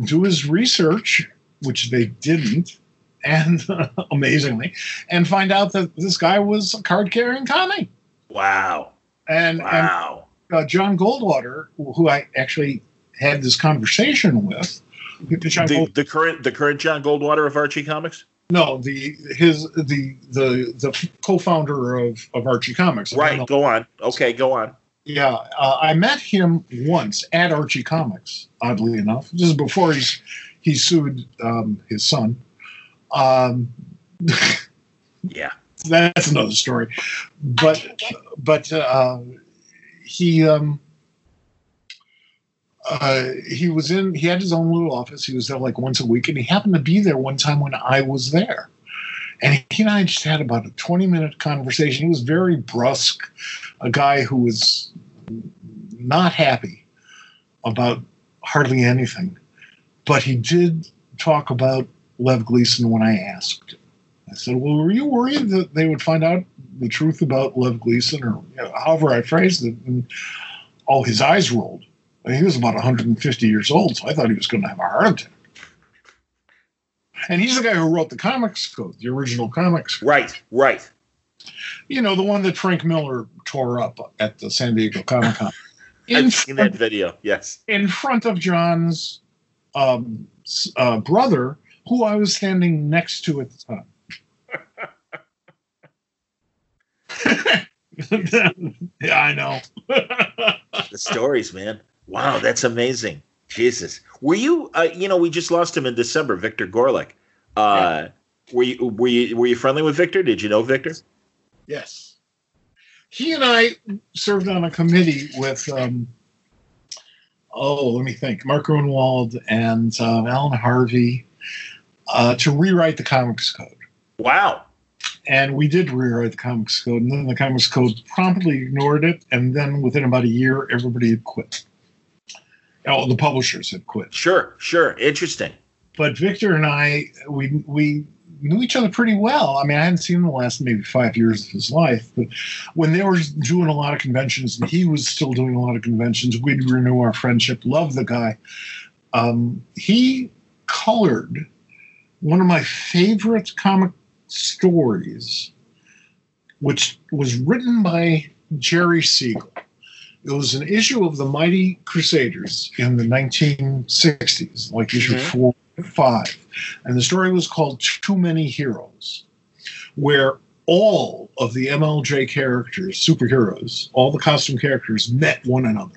do his research, which they didn't, and <laughs> amazingly, and find out that this guy was a card carrying commie. Wow. And and Wow. uh, John Goldwater, who I actually had this conversation with. The, the current the current John Goldwater of Archie Comics? No, the his the the the co-founder of of Archie Comics. Right. Go on. Okay, go on. Yeah, uh, I met him once at Archie Comics. Oddly enough, this is before he's he sued um, his son. Um, <laughs> Yeah. that's another story. But but uh, he um, uh, he was in he had his own little office. He was there like once a week, and he happened to be there one time when I was there. And he and I just had about a 20 minute conversation. He was very brusque, a guy who was not happy about hardly anything. But he did talk about Lev Gleason when I asked. I said, Well, were you worried that they would find out the truth about Lev Gleason or you know, however I phrased it? And oh, his eyes rolled. He was about 150 years old, so I thought he was going to have a heart attack. And he's the guy who wrote the comics code, the original comics code. Right. Right. You know, the one that Frank Miller tore up at the San Diego Comic Con. <laughs> In, I've seen that video. Yes. in front of John's um, uh, brother, who I was standing next to at the time. <laughs> <laughs> yeah, I know. The stories, man. Wow, that's amazing. Jesus. Were you uh, you know, we just lost him in December, Victor Gorelick. Uh were you were you were you friendly with Victor? Did you know Victor? Yes. He and I served on a committee with, um, oh, let me think, Mark Gruenwald and uh, Alan Harvey uh, to rewrite the Comics Code. Wow. And we did rewrite the Comics Code, and then the Comics Code promptly ignored it. And then within about a year, everybody had quit. Oh, the publishers have quit. Sure, sure. Interesting. But Victor and I, we we knew each other pretty well. I mean, I hadn't seen him the last maybe five years of his life, but when they were doing a lot of conventions and he was still doing a lot of conventions, we'd renew our friendship. Love the guy. Um, he colored one of my favorite comic stories, which was written by Jerry Siegel. It was an issue of the Mighty Crusaders in the 1960s, like issue Mhm. four and five. And the story was called Too Many Heroes, where all of the MLJ characters, superheroes, all the costume characters met one another.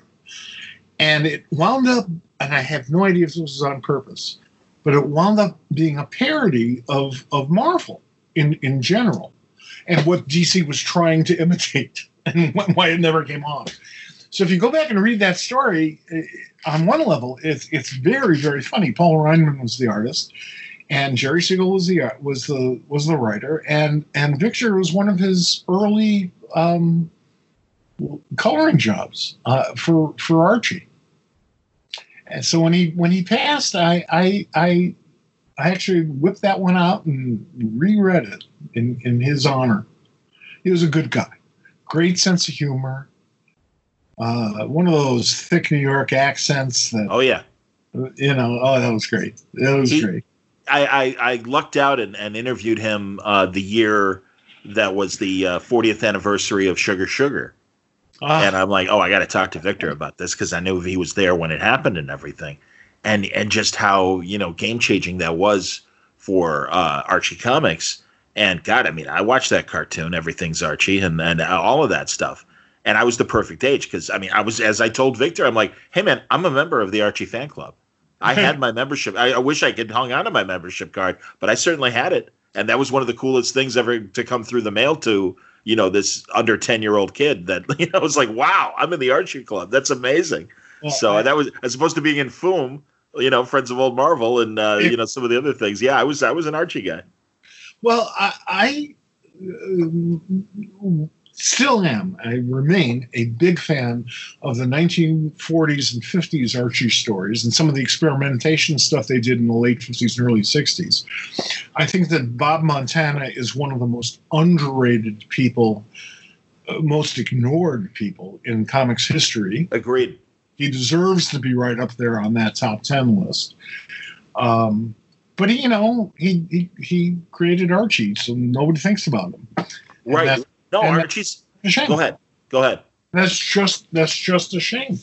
And it wound up, and I have no idea if this was on purpose, but it wound up being a parody of, of Marvel in, in general and what DC was trying to imitate <laughs> and why it never came off. So if you go back and read that story, eh, on one level, it's it's very very funny. Paul Reinman was the artist, and Jerry Siegel was the was the was the writer, and and Victor was one of his early um, coloring jobs uh, for for Archie. And so when he when he passed, I I I, I actually whipped that one out and reread it in in his honor. He was a good guy, great sense of humor. Uh, one of those thick New York accents that Oh yeah. you know. Oh, that was great. That was He- great. I, I, I lucked out and, and interviewed him uh, the year that was the uh, 40th anniversary of Sugar Sugar. Ah, and I'm like, oh, I got to talk to Victor about this because I knew he was there when it happened and everything, and and just how you know game changing that was for uh, Archie Comics. And God, I mean, I watched that cartoon, Everything's Archie, and and all of that stuff. And I was the perfect age because I mean, I was as I told Victor, I'm like, hey man, I'm a member of the Archie fan club. I had my membership. I, I wish I could hung on to my membership card, but I certainly had it, and that was one of the coolest things ever to come through the mail to you know this under 10 year old kid that <laughs> you know was like wow i'm in the archie club. That's amazing. Well, so I- that was as opposed to being in foom you know friends of old marvel and uh, you know some of the other things. Yeah i was i was an archie guy. Well, I, I uh, still am. I remain a big fan of the 1940s and 50s Archie stories and some of the experimentation stuff they did in the late 50s and early 60s. I think that Bob Montana is one of the most underrated people, uh, most ignored people in comics history. Agreed. He deserves to be right up there on that top 10 list. Um, but he, you know he, he he created archie so nobody thinks about him. Right no and archie's a shame. go ahead go ahead that's just that's just a shame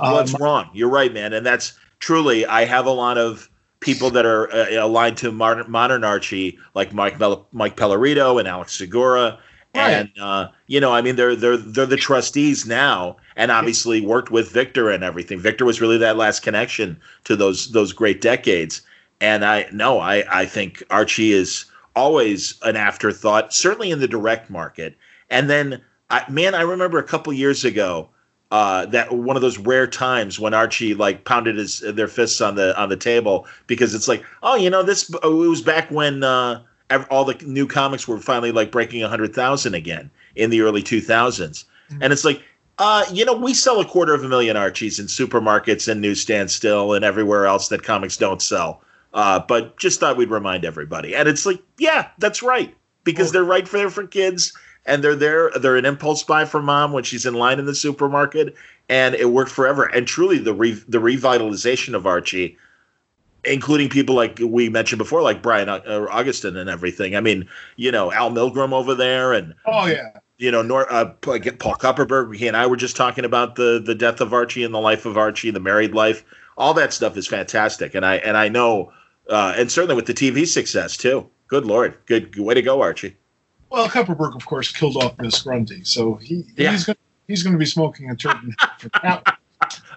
well, um, that's wrong you're right man and that's truly i have a lot of people that are uh, aligned to modern, modern archie like mike Bell- mike pellerito and alex segura Right. and uh, you know, I mean, they're they're they're the trustees now, and obviously worked with Victor and everything. Victor was really that last connection to those those great decades. And I no, I I think Archie is always an afterthought, certainly in the direct market. And then, I, man, I remember a couple years ago uh, that one of those rare times when Archie like pounded his their fists on the on the table because it's like, oh, you know, this it was back when. Uh, all the new comics were finally like breaking 100,000 again in the early 2000s. And it's like, uh, you know, we sell a quarter of a million Archies in supermarkets and newsstands still and everywhere else that comics don't sell. Uh, but just thought we'd remind everybody. And it's like, yeah, that's right. Because they're right for there for kids and they're there. They're an impulse buy for mom when she's in line in the supermarket. And it worked forever. And truly, the re- the revitalization of Archie including people like we mentioned before, like Brian uh, Augustyn and everything. I mean, you know, Al Milgrom over there, and oh yeah you know, Nor- uh, Paul Kupperberg. He and I were just talking about the the death of Archie and the life of Archie, the married life. All that stuff is fantastic, and I and I know, uh, and certainly with the TV success too. Good lord, good, good way to go, Archie. Well kupperberg of course killed off miss grundy so he Yeah. he's gonna he's gonna be smoking a turkey for that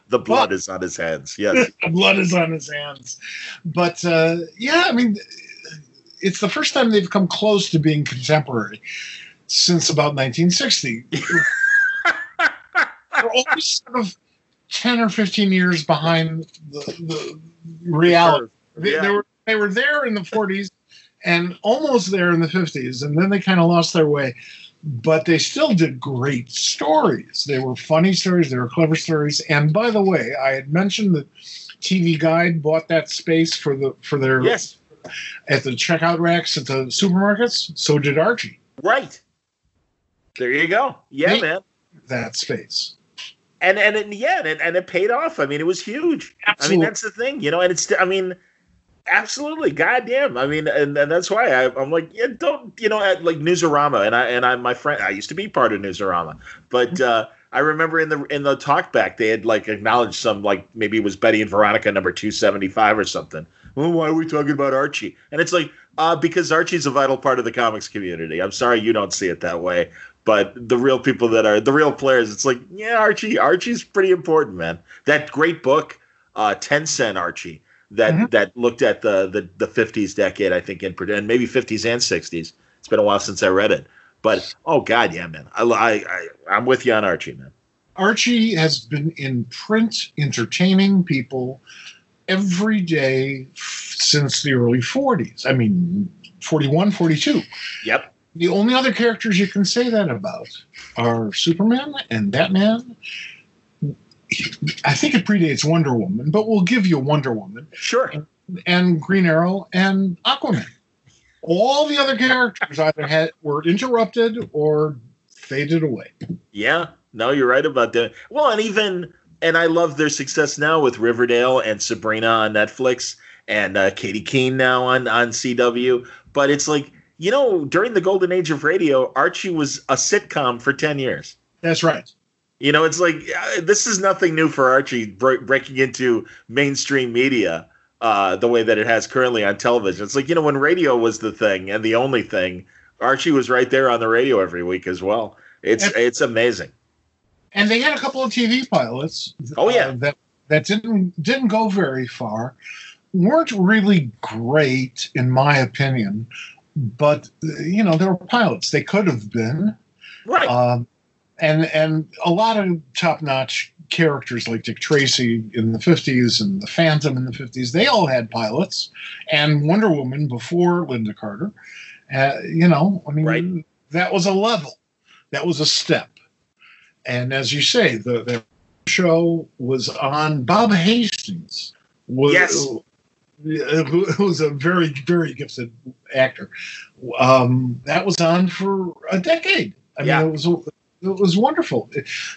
The blood Well- is on his hands. Yes, <laughs> the blood is on his hands. But uh, yeah, I mean, it's the first time they've come close to being contemporary since about 1960. They're <laughs> always sort of 10 or 15 years behind the, the reality. They, they were they were there in the 40s and almost there in the 50s, and then they kind of lost their way. But they still did great stories. They were funny stories. They were clever stories. And by the way, I had mentioned that TV Guide bought that space for the for their yes, at the checkout racks at the supermarkets. So did Archie. right. There you go. Yeah, They- man. That space. and and it, yeah, and and it paid off. I mean, it was huge. I mean, that's the thing, you know. And it's, I mean, absolutely, goddamn. I mean, and, and that's why I, I'm like, yeah, don't, you know, at like Newsarama, and I and I, my friend, I used to be part of Newsarama, but uh, I remember in the in the talkback they had like acknowledged some like maybe it was Betty and Veronica number two seventy five or something. Well, why are we talking about Archie? And it's like, uh, because Archie's a vital part of the comics community. I'm sorry you don't see it that way but the real people that are the real players, it's like, yeah, Archie, Archie's pretty important, man. That great book, uh, Ten Cent Archie, that Mhm. that looked at the the the fifties decade, I think, in Purdue and maybe fifties and sixties. It's been a while since I read it, but oh god, yeah, man, I, I, I I'm with you on Archie, man. Archie has been in print entertaining people every day since the early 40s. I mean, 41, 42. Yep, The only other characters you can say that about are Superman and Batman. I think it predates Wonder Woman, but we'll give you Wonder Woman Sure. and Green Arrow and Aquaman. All the other characters either had were interrupted or faded away. Yeah. No, you're right about that. Well, and even and I love their success now with Riverdale and Sabrina on Netflix and uh, Katy Keene now on on CW. But it's like you know, during the golden age of radio, Archie was a sitcom for ten years. That's right. You know, it's like uh, this is nothing new for Archie bre- breaking into mainstream media uh, the way that it has currently on television. It's like you know when radio was the thing and the only thing, Archie was right there on the radio every week as well. It's Yep. it's amazing. And they had a couple of TV pilots. Oh, yeah. uh, that that didn't didn't go very far. weren't really great in my opinion, but uh, you know they were pilots. They could have been, Right. um, and and a lot of top notch characters like Dick Tracy in the fifties and the Phantom in the fifties. They all had pilots, and Wonder Woman before Lynda Carter. Uh, you know, I mean, Right. that was a level, that was a step, and as you say, the the show was on Bob Hastings. Was, Yes. uh, who who was a very very gifted actor. Um, that was on for a decade. I Yeah. mean, it was it was wonderful.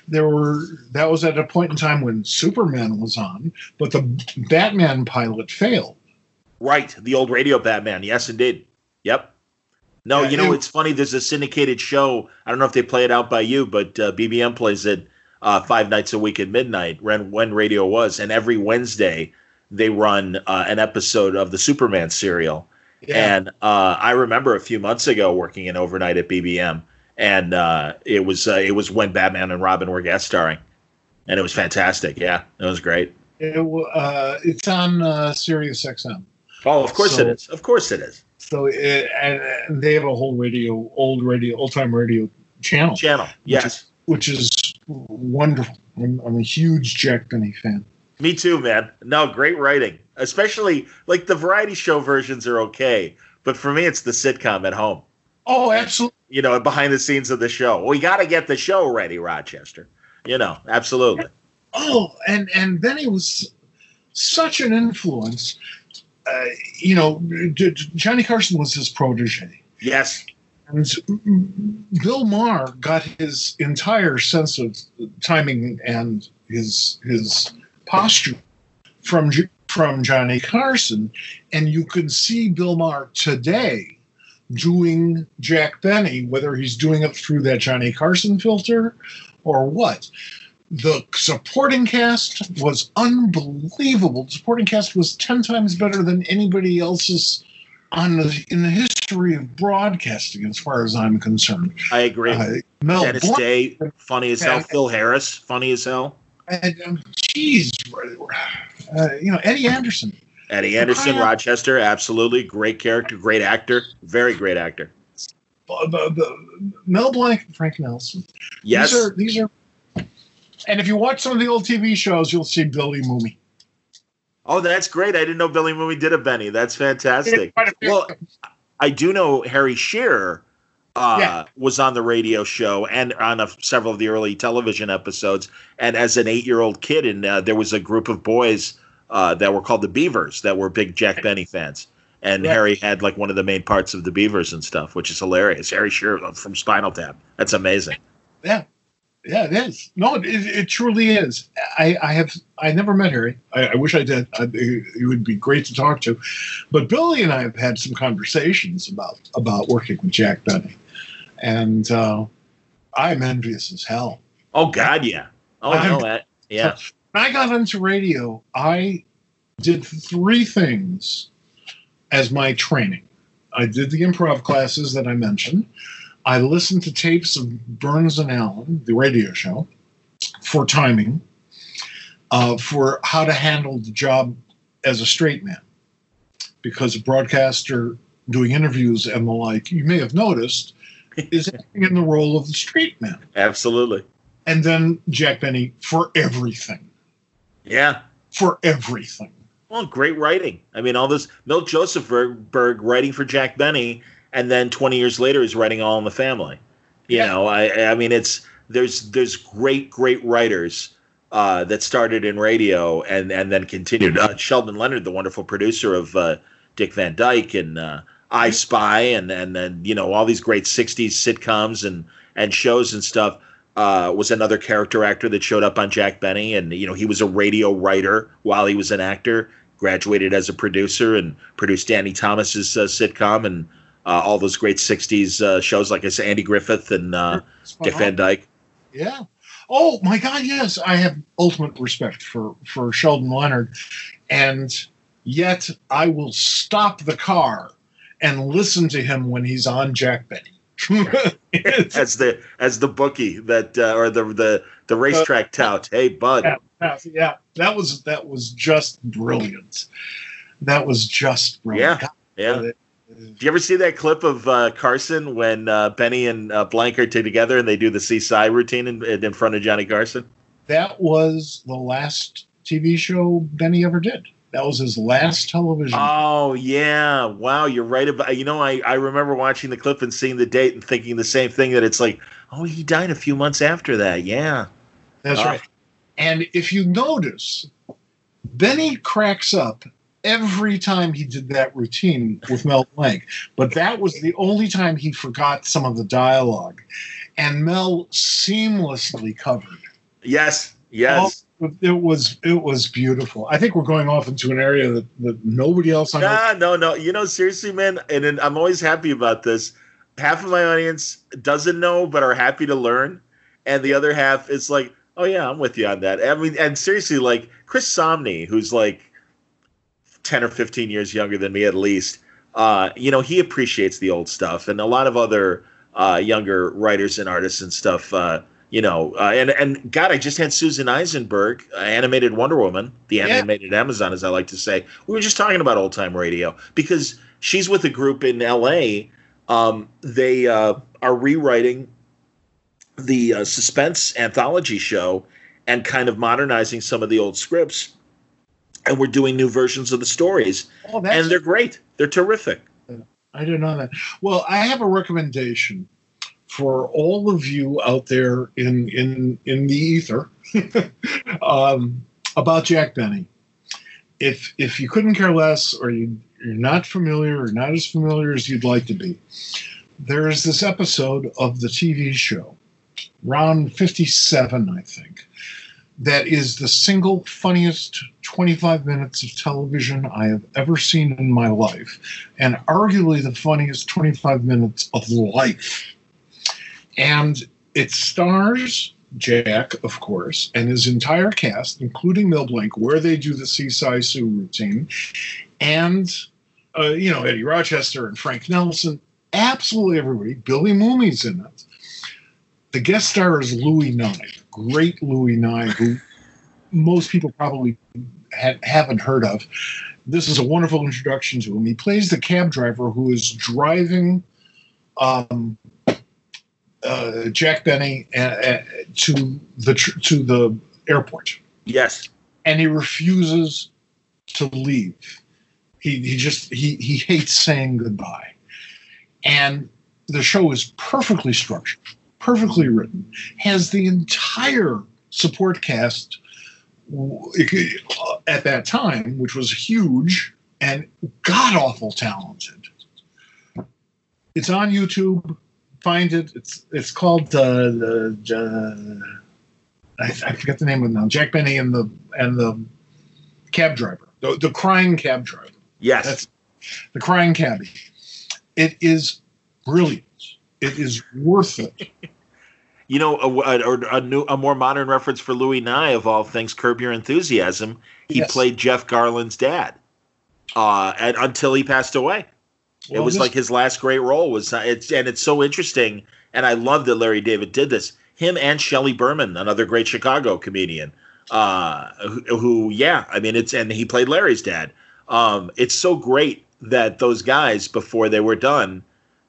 There were that was at a point in time when Superman was on, but the Batman pilot failed. Right, the old radio Batman. Yes, indeed. Yep. No, Yeah, you know it- it's funny. There's a syndicated show. I don't know if they play it out by you, but uh, BBM plays it uh, five nights a week at midnight when when radio was, and every Wednesday they run uh, an episode of the Superman serial. Yeah. And uh, I remember a few months ago working in overnight at BBM, and uh, it was uh, it was when Batman and Robin were guest starring, and it was fantastic. Yeah, it was great. It, uh, it's on uh, Sirius XM. Oh, of course So- it is. Of course it is. So it, and, and they have a whole radio, old radio, old time radio channel, Channel. Yes. which is wonderful. I'm, I'm a huge Jack Benny fan. Me too, man. No, great writing. Especially like the variety show versions are okay, but for me, it's the sitcom at home. Oh, absolutely. You know, behind the scenes of the show. We got to get the show ready, Rochester. You know, absolutely. Oh, and and Benny was such an influence. Uh, you know, Johnny Carson was his protege. Yes. And Bill Maher got his entire sense of timing and his his posture from from Johnny Carson, and you can see Bill Maher today doing Jack Benny, whether he's doing it through that Johnny Carson filter or what. The supporting cast was unbelievable. The supporting cast was ten times better than anybody else's on the, in the history of broadcasting, as far as I'm concerned. I agree. Uh, Mel Dennis Blanc, Day, funny as hell. Yeah. Phil Harris, funny as hell. and um, geez, uh, you know Eddie Anderson. Eddie Anderson, Rochester, absolutely great character, great actor, very great actor. Bu- bu- bu- Mel Blanc and Frank Nelson. Yes, These are these are. And if you watch some of the old TV shows, you'll see Billy Mumy. Oh, that's great. I didn't know Billy Mumy did a Benny. That's fantastic. Quite a few- Well, I do know Harry Shearer uh, Yeah. was on the radio show and on a, several of the early television episodes. And as an eight-year-old kid, and uh, there was a group of boys uh, that were called the Beavers that were big Jack Benny fans. And Right. Harry had like one of the main parts of the Beavers and stuff, which is hilarious. Harry Shearer from Spinal Tap. That's amazing. yeah, yeah, it is. No, it, it truly is. I, I have I never met Harry. I, I wish I did. I, it would be great to talk to. But Billy and I have had some conversations about about working with Jack Benny, and uh, I'm envious as hell. Oh God, yeah. Oh I'm- no, that yeah. When I got into radio, I did three things as my training. I did the improv classes that I mentioned. I listened to tapes of Burns and Allen, the radio show, for timing, uh, for how to handle the job as a straight man. Because a broadcaster doing interviews and the like, you may have noticed, <laughs> is acting in the role of the straight man. Absolutely. And then Jack Benny for everything Yeah. for everything. Well, great writing. I mean, all this Milt Josefsberg writing for Jack Benny, and then 20 years later he's writing All in the Family. You Yeah. know, I I mean it's there's there's great great writers uh, that started in radio and and then continued. Uh, Sheldon Leonard, the wonderful producer of uh, Dick Van Dyke and uh, I Spy and and then you know all these great 60s sitcoms and and shows and stuff. Uh, was another character actor that showed up on Jack Benny, and you know he was a radio writer while he was an actor. Graduated as a producer and produced Danny Thomas's uh, sitcom and uh, all those great '60s uh, shows, like I said, Andy Griffith and uh, Dick. Van Dyke. Yeah. Oh my God! Yes, I have ultimate respect for for Sheldon Leonard, and yet I will stop the car and listen to him when he's on Jack Benny. <laughs> As the as the bookie that uh, or the the the racetrack tout. Hey, bud. yeah, yeah, that was that was just brilliant. That was just brilliant. Yeah, Yeah. Do you ever see that clip of uh, Carson when uh, Benny and uh, Blanc are together and they do the Seaside routine in, in front of Johnny Carson? that was the last TV show Benny ever did. That was his last television. Oh yeah, wow, you're right about. You know, I I remember watching the clip and seeing the date and thinking the same thing. That it's like, oh, he died a few months after that. Yeah, That's right. And if you notice, Benny cracks up every time he did that routine with Mel <laughs> Blanc, but that was the only time he forgot some of the dialogue. And Mel seamlessly covered. yes, yes. It was it was beautiful. I think we're going off into an area that, that nobody else on earth Nah, no, no. You know, seriously, man, and, and I'm always happy about this. Half of my audience doesn't know, but are happy to learn, and the other half is like, "Oh yeah, I'm with you on that." I mean, and seriously, like Chris Somney, who's like ten or fifteen years younger than me at least, uh, you know, he appreciates the old stuff, and a lot of other uh, younger writers and artists and stuff. Uh, you know, uh, and and God, I just had Susan Eisenberg, uh, animated Wonder Woman, the Yeah. animated Amazon, as I like to say. We were just talking about old time radio because she's with a group in L.A. Um, they uh, are rewriting the uh, suspense anthology show and kind of modernizing some of the old scripts, and we're doing new versions of the stories, Oh, and they're great. They're terrific. I didn't know that. Well, I have a recommendation for all of you out there in in in the ether <laughs> um, about Jack Benny. If if you couldn't care less, or you you're not familiar, or not as familiar as you'd like to be, there is this episode of the TV show, round fifty seven, I think, that is the single funniest 25 minutes of television I have ever seen in my life, and arguably the funniest 25 minutes of life. And it stars Jack, of course, and his entire cast, including Mel Blanc, where they do the Seaside Sue routine, and uh, you know Eddie Rochester and Frank Nelson, absolutely everybody. Billy Mumy's in it. The guest star is Louis Nye, great Louis Nye, who most people probably ha- haven't heard of. This is a wonderful introduction to him. He plays the cab driver who is driving um, uh, Jack Benny uh, uh, to the tr- to the airport, Yes. and he refuses to leave. He he just he he hates saying goodbye, and the show is perfectly structured, perfectly written, has the entire support cast at that time, which was huge and god awful talented. It's on YouTube. Find it. It's it's called uh, the. Uh, I, I forget the name of it now. Jack Benny and the and the cab driver, the, the crying cab driver Yes. That's- the crying cabbie. It is brilliant. It is worth it. <laughs> You know, a, a, a new, a more modern reference for Louis Nye of all things, Curb Your Enthusiasm. He Yes. played Jeff Garlin's dad, uh, and until he passed away. It was this- like his last great role was. Uh, it's and it's so interesting, and I love that Larry David did this. Him and Shelley Berman, another great Chicago comedian, uh, who, who, yeah, I mean, it's and he played Larry's dad. Um, it's so great that those guys, before they were done,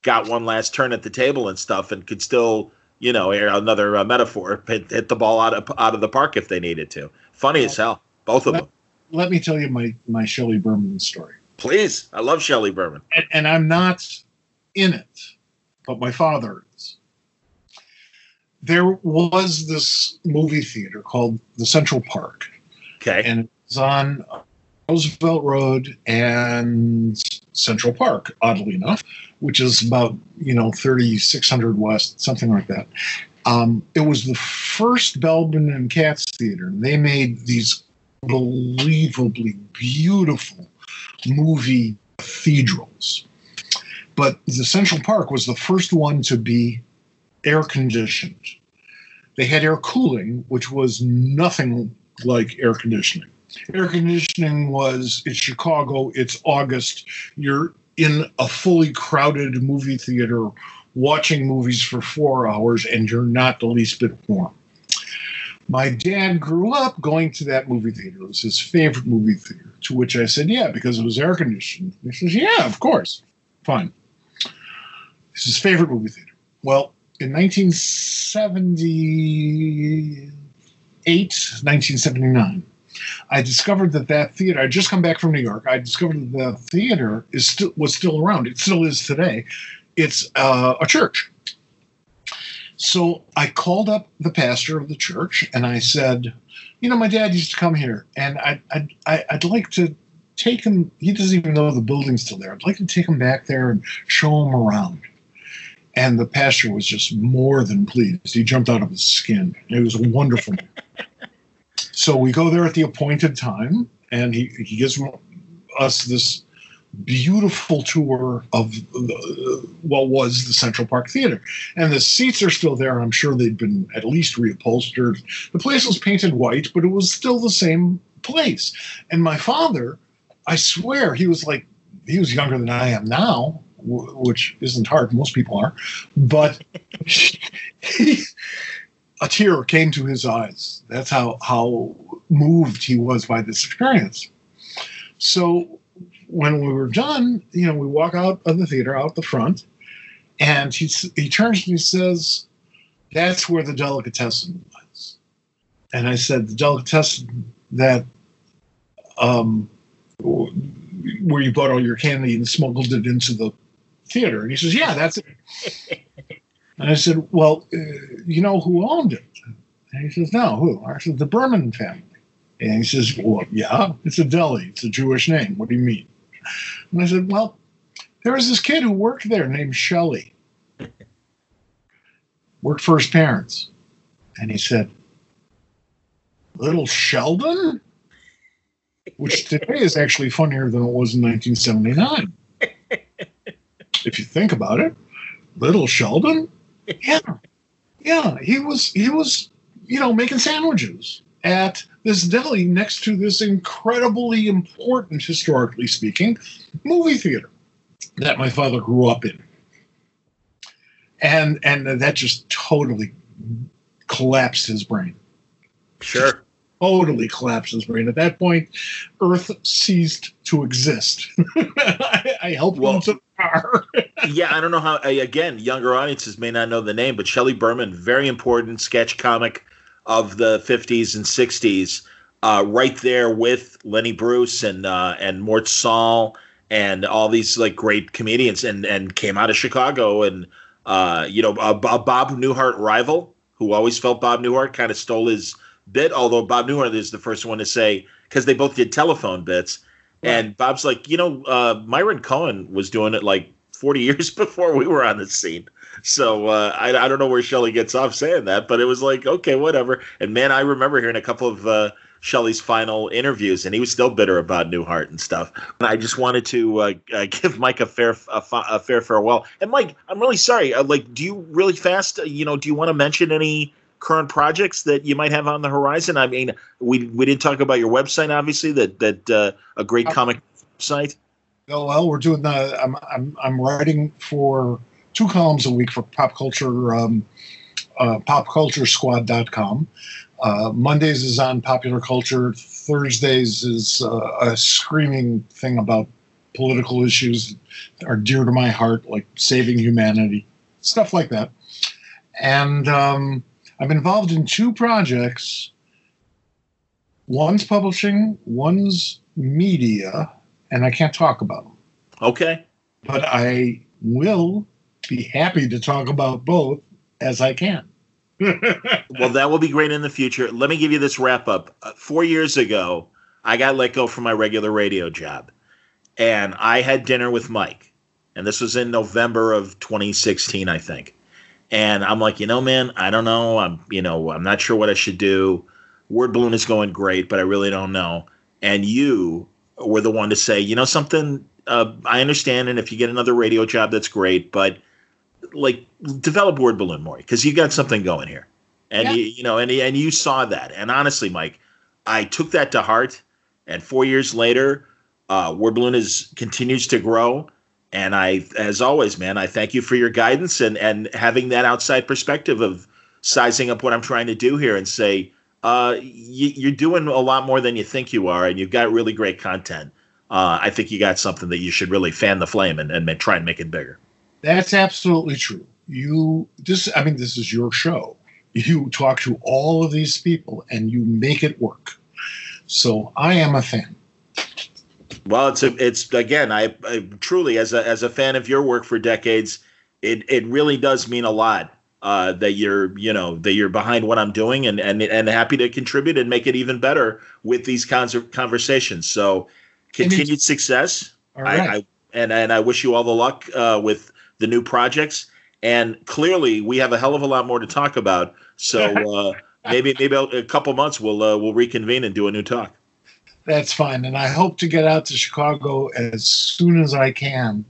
got one last turn at the table and stuff, and could still, you know, another uh, metaphor, hit, hit the ball out of out of the park if they needed to. Funny as hell, both of them. let me tell you my my Shelley Berman story. Please, I love Shelley Berman. And, and I'm not in it, but my father is. There was this movie theater called the Central Park, Okay. and it was on Roosevelt Road and Central Park, oddly enough, which is about you know thirty six hundred west, something like that. Um, it was the first Balaban and Katz theater. They made these unbelievably beautiful movie cathedrals, but the Central Park was the first one to be air conditioned. They had air cooling, which was nothing like air conditioning air conditioning was it's Chicago, it's August, you're in a fully crowded movie theater watching movies for four hours and you're not the least bit warm. My dad grew up going to that movie theater. It was his favorite movie theater. To which I said, Yeah, because it was air conditioned. He says, Yeah, of course. Fine. It's his favorite movie theater. Well, in 1978, 1979, I discovered that that theater. I'd just come back from New York. I discovered that the theater is still was still around. It still is today. It's uh, a church. So I called up the pastor of the church and I said, "You know, my dad used to come here, and I, I, I I'd like to take him. He doesn't even know the building's still there. I'd like to take him back there and show him around." And the pastor was just more than pleased. He jumped out of his skin. It was wonderful. <laughs> So we go there at the appointed time, and he, he gives us this beautiful tour of the, what was the Central Park Theater. And the seats are still there. I'm sure they'd been at least reupholstered. The place was painted white, but it was still the same place. And my father, I swear, he was like, he was younger than I am now, which isn't hard. Most people are. But <laughs> he, a tear came to his eyes. That's how how moved he was by this experience. So when we were done, you know, we walk out of the theater, out the front, and he he turns and he says, "That's where the delicatessen was." And I said, "The delicatessen that um, where you bought all your candy and smuggled it into the theater?" And he says, "Yeah, that's it." <laughs> And I said, Well, uh, you know who owned it? And he says, No, who? I said, The Berman family. And he says, Well, yeah, it's a deli. It's a Jewish name. What do you mean? And I said, Well, there was this kid who worked there named Shelley. Worked for his parents. And he said, Little Sheldon? Which today is actually funnier than it was in 1979. if you think about it. Little Sheldon? yeah yeah he was he was you know making sandwiches at this deli next to this incredibly important historically speaking movie theater that my father grew up in and and that just totally collapsed his brain Sure. totally collapsed his brain at that point earth ceased to exist I, <laughs> I helped Well- him to the car <laughs> yeah, I don't know how. Again, younger audiences may not know the name, but Shelley Berman, very important sketch comic of the '50s and '60s, uh, right there with Lenny Bruce and uh, and Mort Sahl and all these like great comedians, and and came out of Chicago, and uh, you know, a, a Bob Newhart rival who always felt Bob Newhart kind of stole his bit, although Bob Newhart is the first one to say because they both did telephone bits. And Bob's like, you know, uh, Myron Cohen was doing it like 40 <laughs> years before we were on the scene. So uh, I, I don't know where Shelley gets off saying that, but it was like, okay, whatever. And man, I remember hearing a couple of uh, Shelley's final interviews, and he was still bitter about Newhart and stuff. And I just wanted to uh, uh, <laughs> give Mike a fair a, a fair farewell. And Mike, I'm really sorry. Uh, like, do you really fast? uh, You know, do you want to mention any current projects that you might have on the horizon? I mean, we we didn't talk about your website, obviously. That that uh, a great comic site. Oh, well, we're doing the. I'm I'm I'm writing for two columns a week for pop culture, um, uh, popculturesquad.com. Uh, Mondays is on popular culture. Thursdays is uh, a screaming thing about political issues that are dear to my heart, like saving humanity, stuff like that. And um, I'm involved in two projects. One's publishing, one's media, and I can't talk about them Okay. but I will be happy to talk about both as I can. <laughs> well, that will be great in the future. Let me give you this wrap up. Uh, four years ago, I got let go from my regular radio job, and I had dinner with Mike, and this was in November of 2016, I think. And I'm like, you know, man, I don't know. I'm, you know, I'm not sure what I should do. Word balloon is going great, but I really don't know. And you were the one to say, you know, something. Uh, I understand, and if you get another radio job, that's great. But like, develop word balloon more because you got something going here, and yeah. you, you know, and and you saw that. And honestly, Mike, I took that to heart. And four years later, uh, word balloon is continues to grow and I, as always, man, I thank you for your guidance and and having that outside perspective of sizing up what I'm trying to do here and say, uh, you, are doing a lot more than you think you are, and you've got really great content. Uh, I think you got something that you should really fan the flame and, and try and make it bigger. That's absolutely true. You this, I mean, this is your show. You talk to all of these people and you make it work. So I am a fan. Well, it's a, it's again, I, I, truly as a as a fan of your work for decades, it it really does mean a lot uh, that you're you know that you're behind what I'm doing and and and happy to contribute and make it even better with these kinds of conversations. So, continued success. Right. I, I, and and I wish you all the luck uh, with the new projects. And clearly, we have a hell of a lot more to talk about. So <laughs> uh, maybe maybe a couple months we'll uh, we'll reconvene and do a new talk that's fine. And I hope to get out to Chicago as soon as I can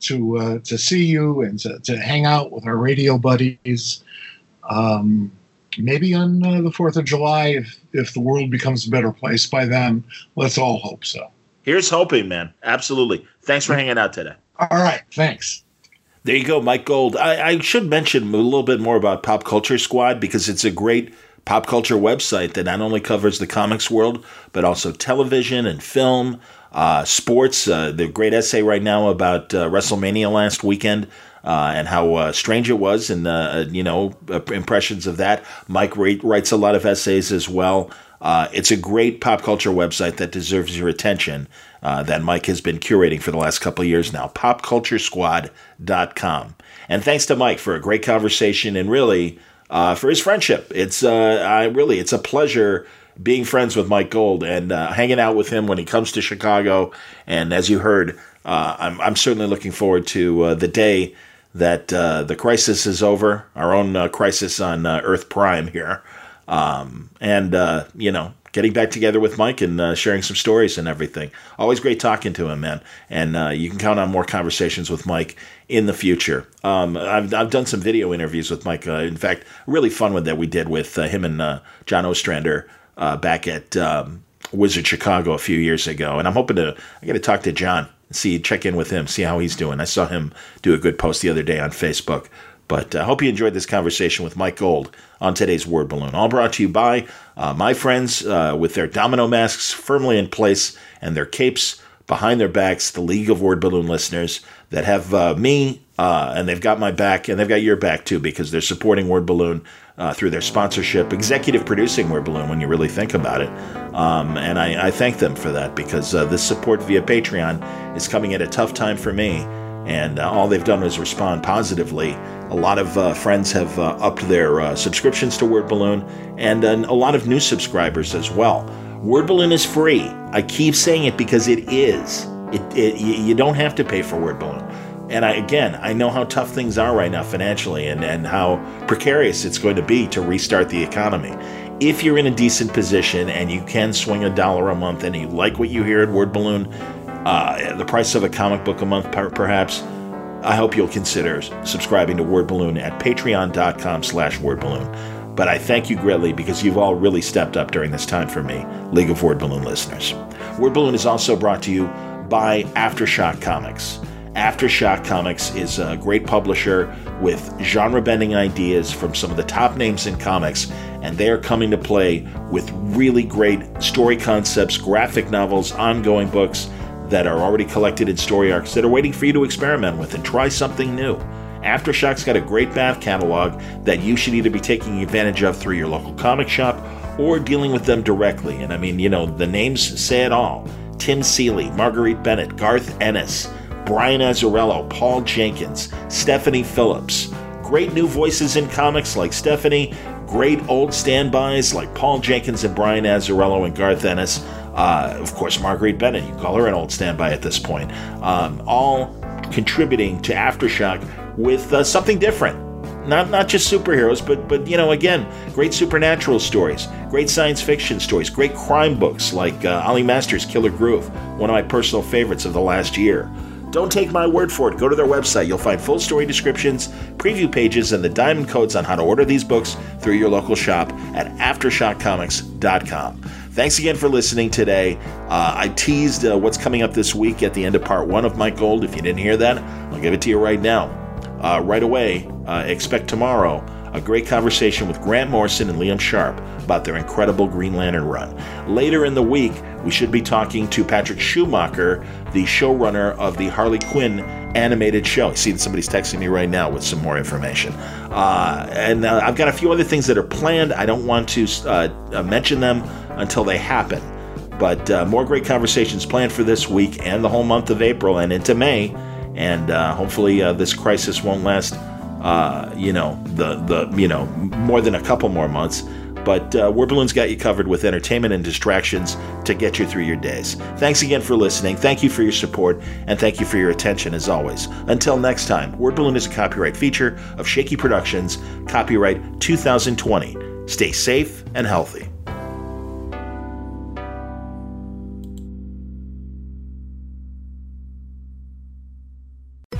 to uh, to see you and to, to hang out with our radio buddies. Um, maybe on uh, the Fourth of July, if if the world becomes a better place by then. Let's all hope so. Here's hoping, man. Absolutely. Thanks for hanging out today. All right. Thanks. There you go, Mike Gold. I, I should mention a little bit more about Pop Culture Squad because it's a great pop culture website that not only covers the comics world, but also television and film, uh, sports. Uh, the great essay right now about uh, WrestleMania last weekend. Uh, and how uh, strange it was, and uh, you know impressions of that. Mike writes a lot of essays as well. it's a great pop culture website that deserves your attention. That Mike has been curating for the last couple years now. PopCultureSquad.com. And thanks to Mike for a great conversation and really uh, for his friendship. It's uh, I really it's a pleasure being friends with Mike Gold and uh, hanging out with him when he comes to Chicago. And as you heard, uh, I'm I'm certainly looking forward to uh, the day that uh, the crisis is over, our own crisis on Earth Prime here, um, and you know getting back together with Mike and uh, sharing some stories and everything. Always great talking to him, man. And uh, you can count on more conversations with Mike in the future. Um, I've, I've done some video interviews with Mike. Uh, in fact, really fun one that we did with uh, him and uh, John Ostrander uh, back at um, Wizard Chicago a few years ago. And I'm hoping to, I got to talk to John, see, check in with him, see how he's doing. I saw him do a good post the other day on Facebook but I uh, hope you enjoyed this conversation with Mike Gold on today's Word Balloon. All brought to you by uh, my friends uh, with their domino masks firmly in place and their capes behind their backs, the League of Word Balloon listeners that have uh, me uh, and they've got my back and they've got your back too because they're supporting Word Balloon uh, through their sponsorship, executive producing Word Balloon when you really think about it. Um, and I, I, thank them for that because this support via Patreon is coming at a tough time for me and uh, all they've done is respond positively. A lot of uh, friends have uh, upped their uh, subscriptions to Word Balloon, and a lot of new subscribers as well. Word Balloon is free. I keep saying it because it is. It, it you don't have to pay for Word Balloon. And I, again, I know how tough things are right now financially, and, and how precarious it's going to be to restart the economy. If you're in a decent position and you can swing a dollar a month, and you like what you hear at Word Balloon, uh, the price of a comic book a month, perhaps. I hope you'll consider subscribing to Word Balloon at patreon.com slash wordballoon. But I thank you greatly because you've all really stepped up during this time for me, League of Word Balloon listeners. Word Balloon is also brought to you by Aftershock Comics. Aftershock Comics is a great publisher with genre bending ideas from some of the top names in comics, and they are coming to play with really great story concepts, graphic novels, ongoing books that are already collected in story arcs that are waiting for you to experiment with and try something new. Aftershock's got a great back catalog that you should either be taking advantage of through your local comic shop or dealing with them directly. And I mean, you know, the names say it all Tim Seeley, Marguerite Bennett, Garth Ennis, Brian Azzarello, Paul Jenkins, Stephanie Phillips. Great new voices in comics like Stephanie, great old standbys like Paul Jenkins and Brian Azzarello and Garth Ennis. Uh, of course, Marguerite Bennett, you call her an old standby at this point. Um, all contributing to Aftershock with uh, something different. Not not just superheroes, but but you know again, great supernatural stories, great science fiction stories, great crime books like uh, Ollie Masters' Killer Groove, one of my personal favorites of the last year. Don't take my word for it. Go to their website. You'll find full story descriptions, preview pages, and the diamond codes on how to order these books through your local shop at AftershockComics.com. Thanks again for listening today. Uh, I teased uh, what's coming up this week at the end of part one of Mike Gold. If you didn't hear that, I'll give it to you right now. Uh, right away, uh, expect tomorrow a great conversation with Grant Morrison and Liam Sharp about their incredible Green Lantern run. Later in the week, we should be talking to Patrick Schumacher, the showrunner of the Harley Quinn animated show. See somebody's texting me right now with some more information. Uh, and uh, I've got a few other things that are planned. I don't want to uh, uh mention them until they happen. But uh, more great conversations planned for this week and the whole month of April and into May. And uh, hopefully, this crisis won't last uh, you know, the the you know more than a couple more months. But uh, Word Balloon's got you covered with entertainment and distractions to get you through your days. Thanks again for listening. Thank you for your support, and thank you for your attention as always. Until next time, Word Balloon is a copyright feature of Shaky Productions, copyright 2020. Stay safe and healthy.